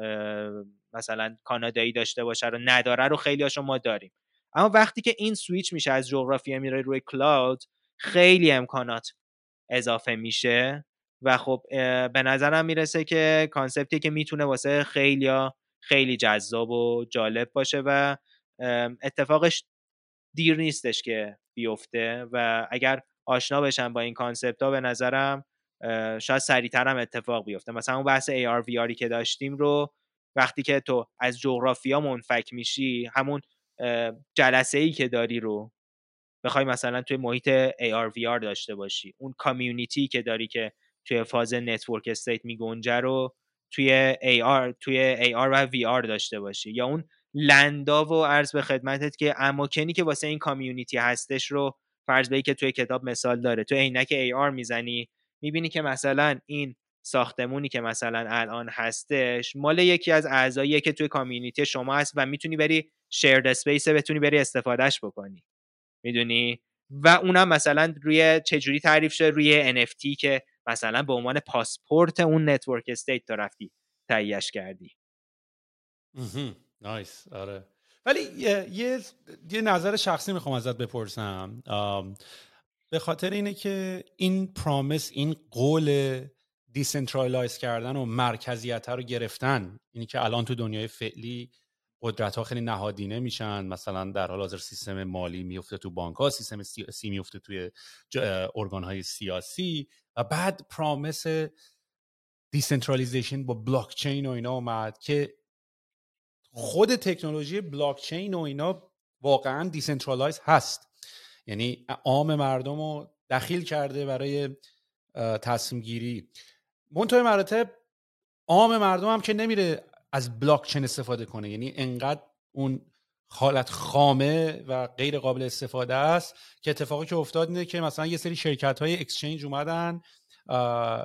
مثلا کانادایی داشته باشه رو نداره رو خیلی هاشون ما داریم. اما وقتی که این سویچ میشه از جغرافیا میره روی cloud خیلی امکانات اضافه میشه و خب به نظرم می‌رسه که concept ی که می‌تونه واسه خیلی خیلی جذاب و جالب باشه و اتفاقش دیر نیستش که بیفته و اگر آشنا بشن با این کانسپت ها به نظرم شاید سریعتر هم اتفاق بیفته. مثلا اون بحث AR VRی که داشتیم رو وقتی که تو از جغرافیا منفک میشی همون جلسه ای که داری رو بخوای مثلا توی محیط AR VR داشته باشی. اون کامیونیتی که داری که توی فاز network state میگنجه رو توی AR توی AR و VR داشته باشی. یا اون land ا و عرض به خدمتت که اماکنی که واسه این community هستش رو فرض بکن که توی کتاب مثال داره. تو عینک AR می‌زنی می‌بینی که مثلا این ساختمونی که مثلا الان هستش مال یکی از اعضایی که توی community شما هست و می‌تونی بری shared space بتونی بری استفادهش بکنی. می‌دونی؟ و اونم مثلا روی چجوری تعریف شده؟ روی NFT که مثلا به عنوان پاسپورت اون network state تو رفتی تهیهش کردی. nice آره. ولی یه, یه, نظر شخصی می‌خوام ازت بپرسم. به خاطر اینه که این promise این قول decentralize کردن و مرکزیت رو گرفتن اینی که الان تو دنیای فعلی قدرت ها خیلی نهادینه میشن. مثلا در حال حاضر سیستم مالی میفته تو بانک ها سیستم سیاسی میفته توی ارگان های سیاسی و بعد promise decentralization با بلاک چین و اینا اومد که خود تکنولوژی بلاک چین و اینا واقعا decentralize هست. یعنی عام مردم رو دخیل کرده برای تصمیم گیری منطقه مراتب عام مردم هم که نمیره از بلاک چین استفاده کنه. یعنی انقدر اون حالت خامه و غیر قابل استفاده است که اتفاقی که افتاد اینه که مثلا یه سری شرکت های exchange اومدن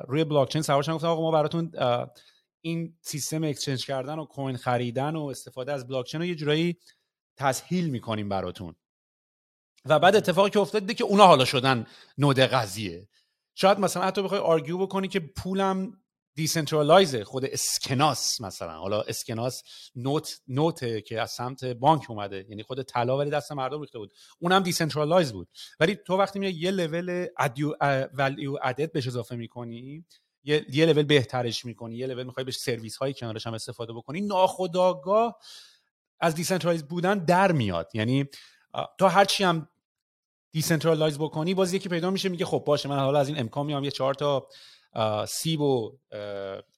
روی بلاک چین سوارشن گفتن آقا ما براتون این سیستم exchange کردن و coin خریدن و استفاده از بلاک چین رو یه جورایی تسهیل می‌کنیم براتون. و بعد اتفاقی که افتاد که اونا حالا شدن node قضیه. شاید مثلا حتی بخوای argue بکنی که پولم decentralize خود اسکناس مثلا. حالا اسکناس note note ه که از سمت بانک اومده. یعنی خود طلا ولی دست مردم ریخته بود. اونم decentralize بود. ولی تو وقتی میای یه لول ولیو ادد بهش اضافه می‌کنی یه یه لول بهترش می‌کنی یه لول می‌خوای بهش سرویس هایی کنارش هم استفاده بکنی ناخودآگاه از decentralize بودن در میاد. یعنی تو هرچی هم decentralize بکنی باز یکی پیدا میشه میگه خب باشه من حالا از این امکان میام یه چهار تا سیب و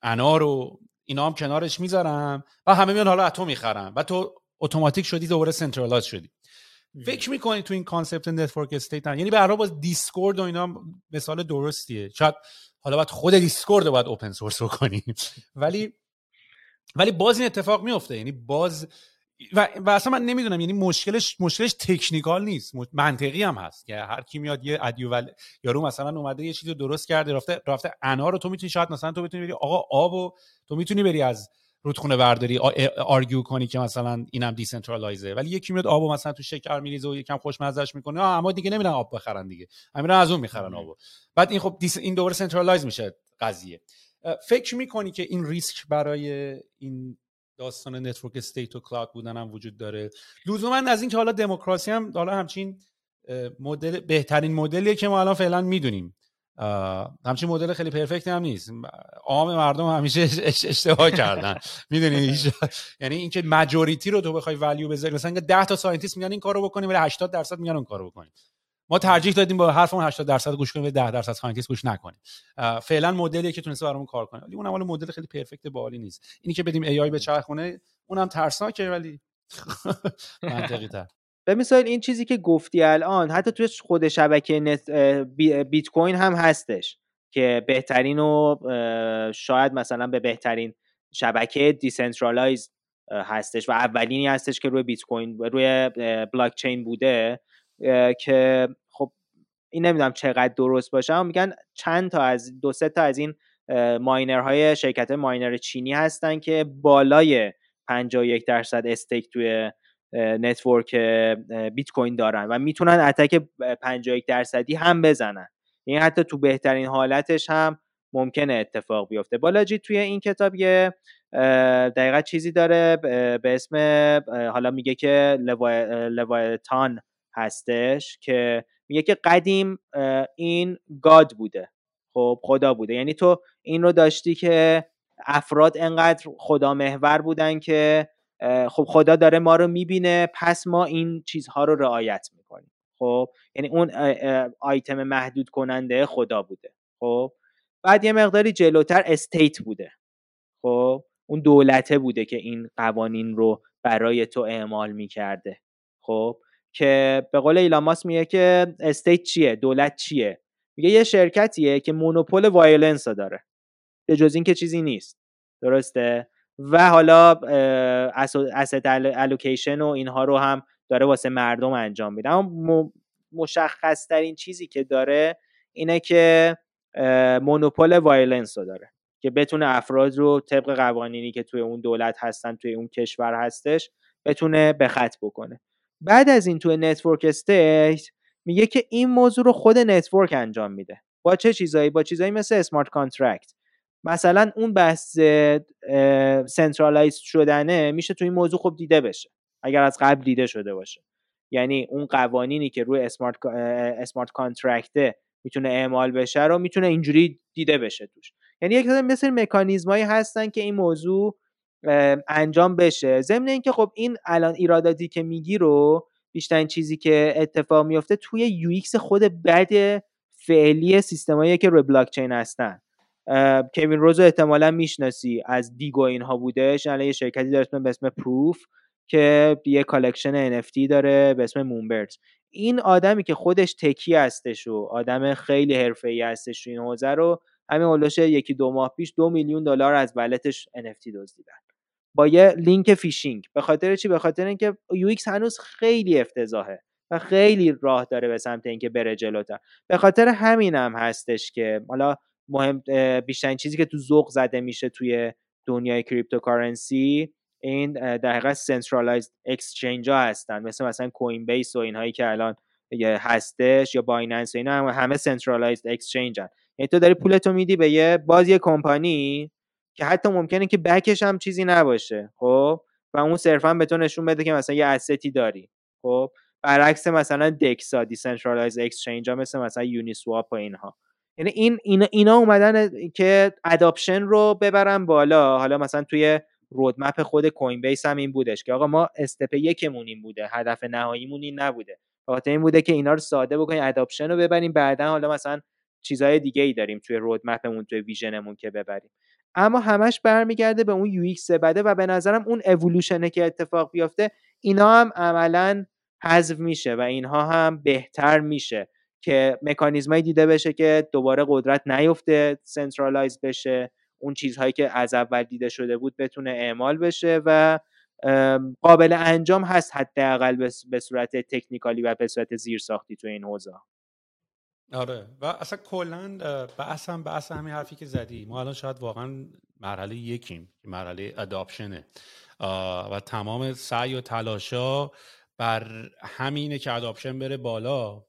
انار و اینا هم کنارش می‌ذارم و همه میان حالا اتم می‌خرم و تو اتوماتیک شدی دوباره centralize شدی. فکر می‌کنی تو این concept network state یعنی به باز Discord و اینا مثال درستیه. شاید حالا باید خود Discord رو باید open source بکنی. ولی ولی باز این اتفاق میفته یعنی باز و, و اصلا من نمی‌دونم یعنی مشکلش مشکلش technical نیست. منطقی هم هست که هر کی میاد یه added val... یارو مثلا اومده یه چیزی درست کرده رفته رفته انار رو تو می‌تونی شاید مثلا تو بتونی بری آقا آب و تو می‌تونی بری از رودخونه برداری argue کنی که مثلا اینم decentralize ه ولی یکی میاد آبو مثلا تو شکر میریزه و یکم خوشمزهش می‌کنه اما دیگه نمیرن آب بخرن دیگه. همین از اون می‌خرن آبو. بعد این خب این دوباره centralize میشه قضیه. فکر می‌کنی که این ریسک برای این داستان network state و cloud بودن هم وجود داره. لزوما از اینکه حالا دموکراسی هم حالا همچین مدل بهترین مدلیه که ما الان فعلا می‌دونیم. همچین مدل خیلی پرفکت هم نیست. عام مردم همیشه اشتباه کردن. [laughs] می‌دونی؟ یعنی اینکه majority رو تو بخوای value بذاری مثلا 10 تا scientist میگن این کارو بکنیم ولی 80 درصد میگن اون کارو بکنیم. ما ترجیح دادیم با حرفمون 80 درصد گوش کنیم و 10 درصد scientist گوش نکنیم. فعلا مدلی که تونسته برامون کار کنه. ولی اونم حالا مدل خیلی پرفکت باحالی نیست. اینی که بدیم AI بچرخونه اونم ترسناکه ولی [laughs] منطقی تر به مثال این چیزی که گفتی الان حتی توی خود شبکه نت بیت‌کوین هم هستش که بهترین و شاید مثلا به بهترین شبکه decentralized هستش و اولینی هستش که روی بیت‌کوین روی بلاک‌چین بوده. که خب این نمی‌دونم چقدر درست باشه اما میگن چند تا از دو سه تا از این miner های شرکت miner چینی هستن که بالای 51 درصد stake توی network بیت‌کوین دارن و می‌تونن attack 51 درصدی هم بزنن. این حتی تو بهترین حالتش هم ممکنه اتفاق بیفته. بالاجی توی این کتاب یه دقیقا چیزی داره به اسم حالا میگه که لوایتان هستش که میگه که قدیم این گاد بوده. خب خدا بوده. یعنی تو این رو داشتی که افراد انقدر خدا محور بودن که خب خدا داره ما رو می‌بینه پس ما این چیزها رو رعایت می‌کنیم. خب یعنی اون آیتم محدود کننده خدا بوده. خب بعد یه مقداری جلوتر استیت بوده. خب اون دولته بوده که این قوانین رو برای تو اعمال می‌کرده. خب که به قول ایلان میگه که state چیه؟ دولت چیه؟ میگه یه شرکتیه که monopole violence داره. به جز این که چیزی نیست. درسته؟ و حالا asset allocation و اینها رو هم داره واسه مردم انجام میده. اما مشخص ترین چیزی که داره اینه که monopole violence رو داره. که بتونه افراد رو طبق قوانینی که توی اون دولت هستن توی اون کشور هستش بتونه به خط بکنه. بعد از این توی network state میگه که این موضوع رو خود network انجام میده. با چه چیزایی؟ با چیزایی مثل smart contract مثلا اون بحث centralize شدنه میشه توی این موضوع خوب دیده بشه. اگر از قبل دیده شده باشه. یعنی اون قوانینی که روی smart smart contract ه می‌تونه اعمال بشه رو می‌تونه اینجوری دیده بشه توش. یعنی یک مثل مکانیزمایی هستن که این موضوع انجام بشه. ضمن اینکه خب این الان ایراداتی که میگی رو بیشترین چیزی که اتفاق میفته توی UX خود بد فعلی سیستمایی که روی بلاک‌چین هستن کوین رُز رو احتمالا می‌شناسی. از دیگ اینها بودش. الان یه شرکتی داره به اسم Proof که یه collection NFT داره به اسم Moonbirds. این آدمی که خودش تکی هستش و آدم خیلی حرفه‌ای هستش این حوزه رو همین اولش یکی دو ماه پیش دو میلیون دلار از wallet ش NFT دزدیدن. با یه لینک فیشینگ. به خاطر چی؟ به خاطر اینکه UX هنوز خیلی افتضاحه و خیلی راه داره به سمت اینکه بره جلوتر. به خاطر همینم هم هستش که حالا مهم بیشترین چیزی که تو ذوق زده میشه توی دنیای cryptocurrency این در حقیقت centralized exchange ها هستن. مثل مثلا Coinbase و اینهایی که الان هستش یا Binance و اینا هم همه centralized exchange ان. یعنی تو داری پولتو میدی به یه باز یه کمپانی که حتی ممکنه که backed ش هم چیزی نباشه خب؟ و اون صرفا به تو نشون بده که مثلا یه asset ی داری خب؟ برعکس مثلا DEX ا decentralized exchange ها مثل مثلا Uniswap و اینها. یعنی این اینا, اینا اومدن که adoption رو ببرن بالا. حالا مثلا توی roadmap خود Coinbase هم این بودش که آقا ما step یکمون این بوده هدف نهاییمون این نبوده. خاطر این بوده که اینا رو ساده بکنیم adoption رو ببریم بعدا حالا مثلا چیزهای دیگه ای داریم توی roadmap مون توی vision مون که ببریم. اما همش برمیگرده به اون UX بده و به نظرم اون اِوولوشنه که اتفاق بیفته اینا هم عملا حذف میشه و اینها هم بهتر میشه که مکانیزمایی دیده بشه که دوباره قدرت نیفته centralize بشه اون چیزهایی که از اول دیده شده بود بتونه اعمال بشه و قابل انجام هست حداقل به صورت technically و به صورت زیر ساختی تو این حوزه آره. و اصلا کلا بحث هم بحث همین حرفی که زدی. ما الان شاید واقعا مرحله یکیم که مرحله adoption ه و تمام سعی و تلاشا بر همینه که adoption بره بالا.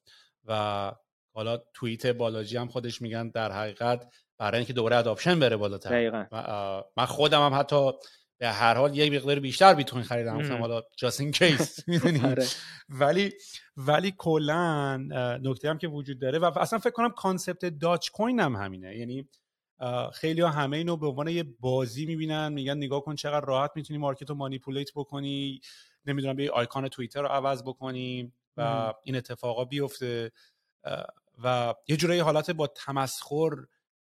و حالا توییت بالاجی هم خودش میگن در حقیقت برای اینکه دوباره adoption بره بالاتر. من خودم هم حتی به هر حال یک مقدار بیشتر بیت‌کوین خریدم. گفتم حالا just in case ولی ولی کلا نکته هم که وجود داره و اصلا فکر کنم concept دوج‌کوین هم همینه. یعنی خیلی ها همه اینو به عنوان یه بازی می‌بینن میگن نگاه کن چقدر راحت می‌تونی market رو manipulate بکنی نمی‌دونم به آیکان توییتر رو عوض بکنیم و این اتفاقا بیفته. و یه جورایی حالت با تمسخر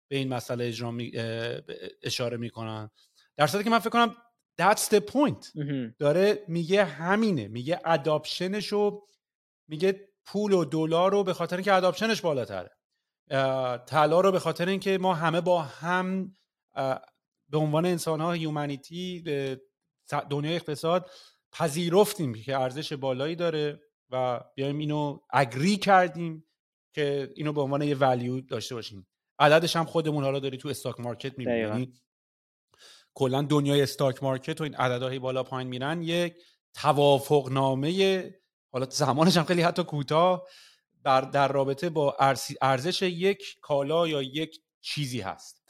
به این مسئله اجرا می، اشاره می‌کنن. در صورتی که من فکر کنم that's the point. داره میگه همینه میگه اداپشنش رو میگه پول و دلار رو به خاطر اینکه اداپشنش بالاتره. طلا رو به خاطر اینکه ما همه با هم به عنوان انسان ها هیومانیتی دنیای اقتصاد پذیرفتیم که ارزش بالایی داره و بیایم اینو اگری کردیم که اینو به عنوان یه ولیو داشته باشیم. عددش هم خودمون حالا داری تو استاک مارکت می‌بینی. کلا دنیای استاک مارکت و این عددهای بالا پایین میرن یک توافق نامه حالا زمانش هم خیلی حتی کوتاه در, در رابطه با ارزش یک کالا یا یک چیزی هست.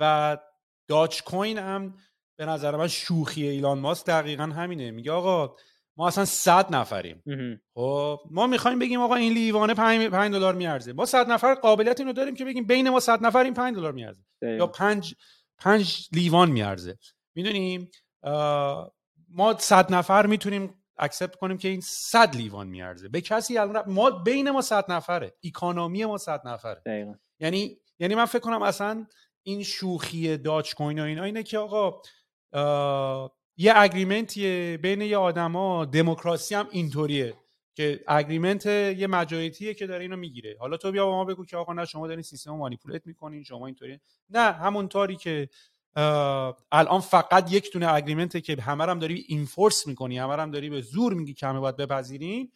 و داچ کوین هم به نظر من شوخی ایلان ماسک دقیقا همینه. میگه آقا ما اصلا صد نفریم. خب ما می‌خوایم بگیم آقا این لیوانه 5 دلار میارزه. ما صد نفر قابلیت اینو داریم که بگیم بین ما صد نفر این 5 دلار میارزه. یا 5 5 لیوان میارزه. می‌دونیم؟ ما صد نفر می‌تونیم اکسپت کنیم که این صد لیوان میارزه. به کسی الان ما بین ما صد نفره. اکانومی ما صد نفره. دقیقا. یعنی یعنی من فکر کنم اصلا این شوخی داچ کوین و اینا اینه که آقا یه اگریمنتیه بین یه آدما دموکراسی هم اینطوریه. که اگریمنت یه مجاریتیه که داره اینو می‌گیره. حالا تو بیا با ما بگو که آقا نه شما دارین سیستم رو مانیپولیت می‌کنین شما اینطوری. نه همونطوری که الان فقط یک دونه اگریمنته که همه هم داری اینفورس می‌کنی همه هم داری به زور میگی که همه باید بپذیرین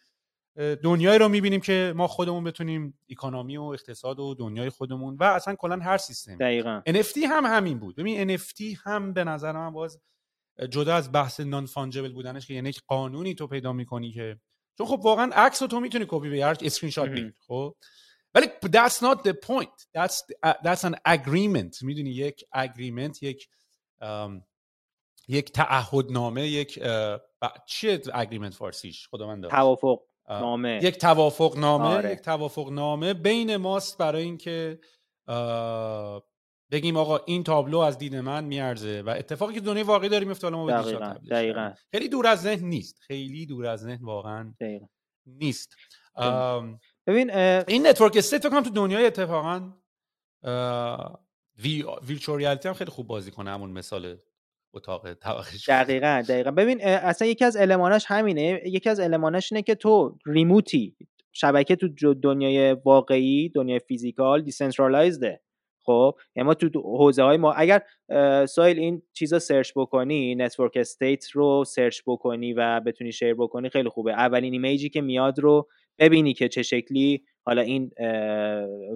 دنیایی رو می‌بینیم که ما خودمون بتونیم economy و اقتصاد و دنیای خودمون و اصلا کلا هر سیستم دقیقا. NFT هم همین بود. ببین NFT هم به نظر من باز جدا از بحث non-fungible بودنش که یعنی قانونی تو پیدا می‌کنی که چون خب واقعا عکس تو می‌تونی کپی به هر اسکرین شات بگیری خب؟ ولی that's not the point. That's that's an agreement. می‌دونی یک agreement یک یک تعهدنامه یک چیه agreement فارسیش؟ خدا من توافق نامه یک توافق نامه آره. یک توافق نامه بین ماست برای اینکه بگیم آقا این تابلو از دید من میارزه و اتفاقی که دنیای واقعی داریم میفته ما دقیقاً. دقیقاً. خیلی دور از ذهن نیست. خیلی دور از ذهن واقعا دقیقاً. نیست. ببین این network state فکر کنم تو دنیای اتفاقا وی virtual هم خیلی خوب بازی کنه همون مثال اتاق طبقش دقیقا دقیقا. ببین اصلا یکی از الماناش همینه. یکی از الماناش اینه که تو remote ی شبکه تو دنیای واقعی دنیای physical decentralized ه خب؟ یعنی ما تو حوزه های ما اگر سهیل این چیزا search بکنی network state رو search بکنی و بتونی share بکنی خیلی خوبه. اولین image ی که میاد رو ببینی که چه شکلی حالا این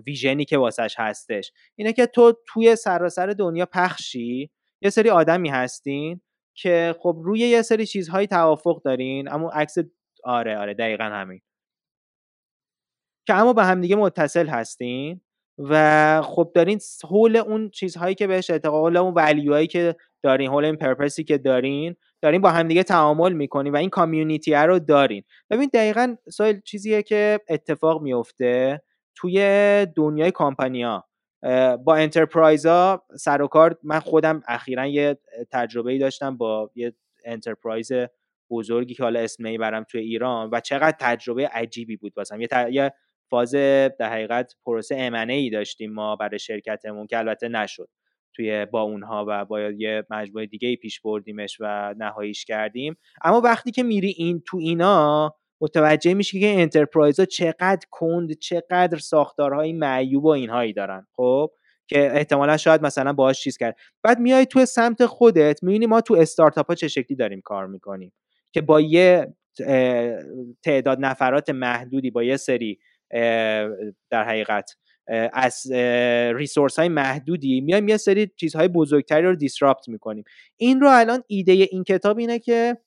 vision ی که واسش هستش. اینه که تو توی سراسر دنیا پخشی. یه سری آدمی هستین که خب روی یه سری چیزهایی توافق دارین اما عکس آره آره دقیقا همین. که اما به همدیگه متصل هستین. و خب دارین حول اون چیزهایی که بهش اعتقاد حول اون ولیوهایی که دارین حول این پرپسی که دارین دارین با همدیگه تعامل می‌کنین و این کامیونیتی رو دارین. ببین دقیقا سایل چیزیه که اتفاق میفته توی دنیای کامپانیا با enterprise ها سر و کار من خودم اخیرا یه تجربه ای داشتم با یه enterprise بزرگی که حالا اسم نمی‌برم توی ایران و چقدر تجربه عجیبی بود واسم. یه, یه فاز در حقیقت پروسه M&A ای داشتیم ما برای شرکتمون که البته نشد. توی با اونها و با یه مجموعه دیگه پیش بردیمش و نهاییش کردیم. اما وقتی که میری این تو اینا متوجه میشی که enterprise ها چقدر کند چقدر ساختارهای معیوب و اینهایی دارن. خب؟ که احتمالا شاید مثلا باهاش چیز کرد. بعد میای تو سمت خودت می‌بینی ما تو استارتاپ ها چه شکلی داریم کار می‌کنیم. که با یه تعداد نفرات محدودی با یه سری در حقیقت. از ریسورس های محدودی میایم یه سری چیزهای بزرگتری رو دیسراپت می‌کنیم. این رو الان ایده این کتاب اینه که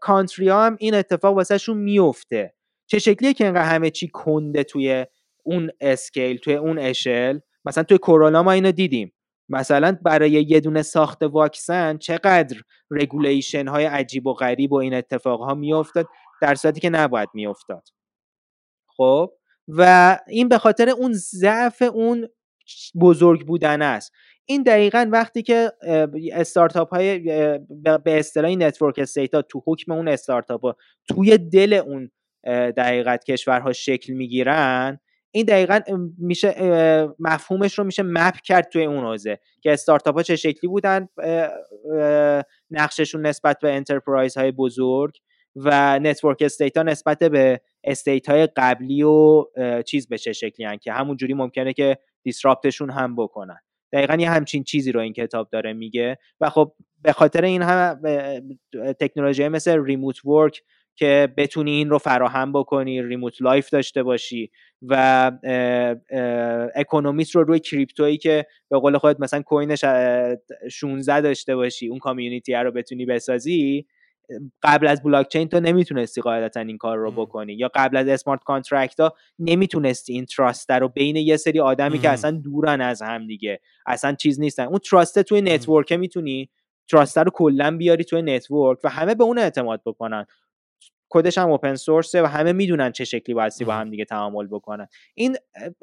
کانتری ها هم این اتفاق واسهشون میفته چه شکلیه که اینقدر همه چی کنده توی اون scale توی اون اشل؟ مثلا توی کرونا ما اینو دیدیم. مثلا برای یه دونه ساخت واکسن چقدر regulation های عجیب و غریب و این اتفاق ها میافتاد؟ در صورتی که نباید میافتاد. خب؟ و این به خاطر اون ضعف اون بزرگ بودن است. این دقیقا وقتی که استارتاپ های به اصطلاح network state تو حکم اون استارتاپ ها توی دل اون حقیقت کشورها شکل می‌گیرن این دقیقا میشه مفهومش رو میشه map کرد توی اون حوزه که استارتاپ ها چه شکلی بودن نقششون نسبت به enterprise های بزرگ و network state ها نسبت به state های قبلی و چیز به چه شکلی هن که همون جوری ممکنه که disrupt شون هم بکنن. دقیقا یه همچین چیزی رو این کتاب داره میگه و خب به خاطر این هم تکنولوژی مثل remote work که بتونی این رو فراهم بکنی remote life داشته باشی و economy ت رو روی کریپتویی که به قول خودت مثلا کوین 16 داشته باشی اون community رو بتونی بسازی قبل از بلاک چین تو نمی‌تونستی قاعدتا این کار رو بکنی. یا قبل از smart contract ها نمی‌تونستی این trust رو بین یه سری آدمی که اصلا دورن از هم دیگه اصلا چیز نیستن. اون trust توی network می‌تونی trust رو کلا بیاری توی network و همه به اون اعتماد بکنن. کدش هم open source ه و همه می‌دونن چه شکلی باید با هم دیگه تعامل بکنن. این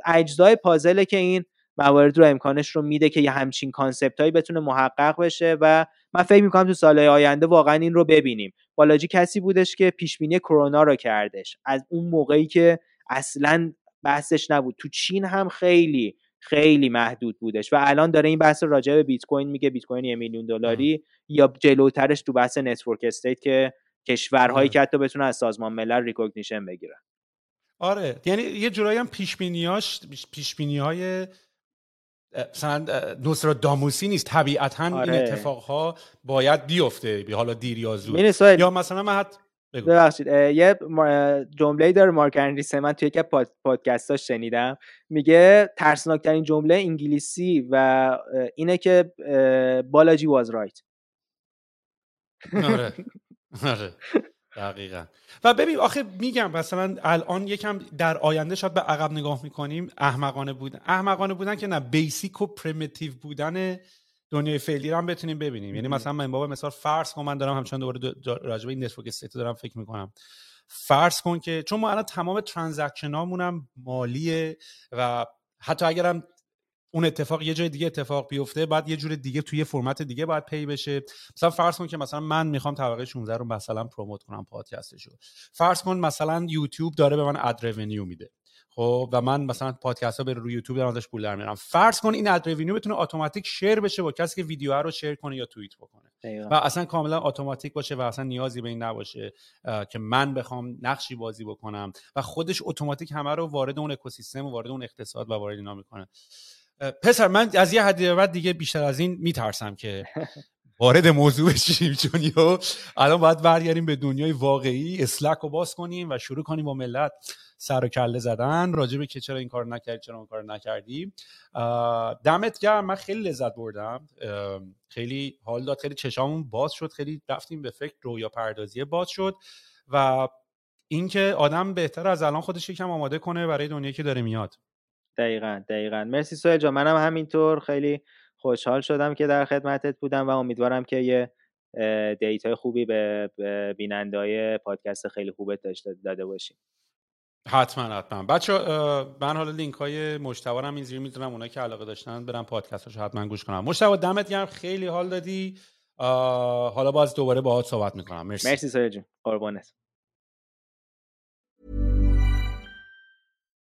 اجزای پازله که این موارد رو امکانش رو میده که یه همچین concept هایی بتونه محقق بشه و من فکر می‌کنم تو سالهای آینده واقعا این رو ببینیم. بالاجی کسی بودش که پیش بینی کرونا رو کردش. از اون موقعی که اصلا بحثش نبود. تو چین هم خیلی خیلی محدود بودش و الان داره این بحث راجع به بیت کوین میگه. بیت کوین یه میلیون دلاری. یا جلوترش تو بحث network state که کشورهایی که حتی بتونن از سازمان ملل recognition بگیرن. آره. یعنی یه جورایی هم پیش بینیاش پیش های نوستراداموسی نیست. طبیعتا آره. این اتفاقها باید بیفته. بی حالا دیر یا زود. یا مثلا من حت... ببخشید یه جمله داره مارک اندریسن من توی یک پادکستاش شنیدم. میگه ترسناکترین جمله انگلیسی و اینه که بالاجی was right آره. [laughs] آره. دقیقا. و ببین آخه میگم مثلا الان یکم در آینده شاید به عقب نگاه می‌کنیم. احمقانه بودن. احمقانه بودن که نه basic و primitive بودن دنیای فعلی رو هم بتونیم ببینیم. یعنی مثلا من بابا مثال فرض کن من دارم همچنان دوباره راجع به این network state دارم فکر می‌کنم. فرض کن که چون ما الان تمام transaction هامون مالیه و حتی اگرم اون اتفاق یه جای دیگه اتفاق بیفته بعد یه جور دیگه توی فرمت دیگه باید pay بشه. مثلا فرض کن که مثلا من می‌خوام طبقه 16 رو مثلا promote کنم پادکستشو. فرض کن مثلا یوتیوب داره به من ad revenue میده. خب و من مثلا پادکست ها بره روی یوتیوب دارم ازش پول در میارم. فرض کن این ad revenue بتونه اتوماتیک share بشه با کسی که ویدیو رو share کنه یا توییت بکنه. و اصلا کاملا اتوماتیک باشه و اصلا نیازی به این نباشه که من بخوام نقشی بازی بکنم. و خودش اتوماتیک همه رو وارد اون اکوسیستم و وارد اون اقتصاد و وارد اینا می‌کنه. پسر من از یه حدی بعد دیگه بیشتر از این میترسم که [laughs] وارد موضوع بشیم چون یو الان باید برگردیم به دنیای واقعی اسلک رو باز کنیم و شروع کنیم با ملت سر و کله زدن. راجبه که چرا این کار نکردی چرا اون کار نکردی. دمت گرم من خیلی لذت بردم. خیلی حال داد خیلی چشامون باز شد خیلی رفتیم به فکر رویا پردازی باز شد و اینکه آدم بهتر از الان خودش یکم آماده کنه برای دنیایی که داره میاد. دقیقا دقیقا. مرسی سوهل جان. منم همینطور. خیلی خوشحال شدم که در خدمتت بودم و امیدوارم که یه دیتای خوبی به بینندهای پادکست خیلی خوبت داشته داده باشیم. حتما حتما. بچه من حالا لینک های مشتبه هم اینجوری می‌دونم اونایی که علاقه داشتن برن پادکست رو حتما گوش کنم مشتبه دمت گرم. خیلی حال دادی. حالا باز دوباره باهات صحبت می‌کنم. مرسی. مرسی سایه جون. قربانت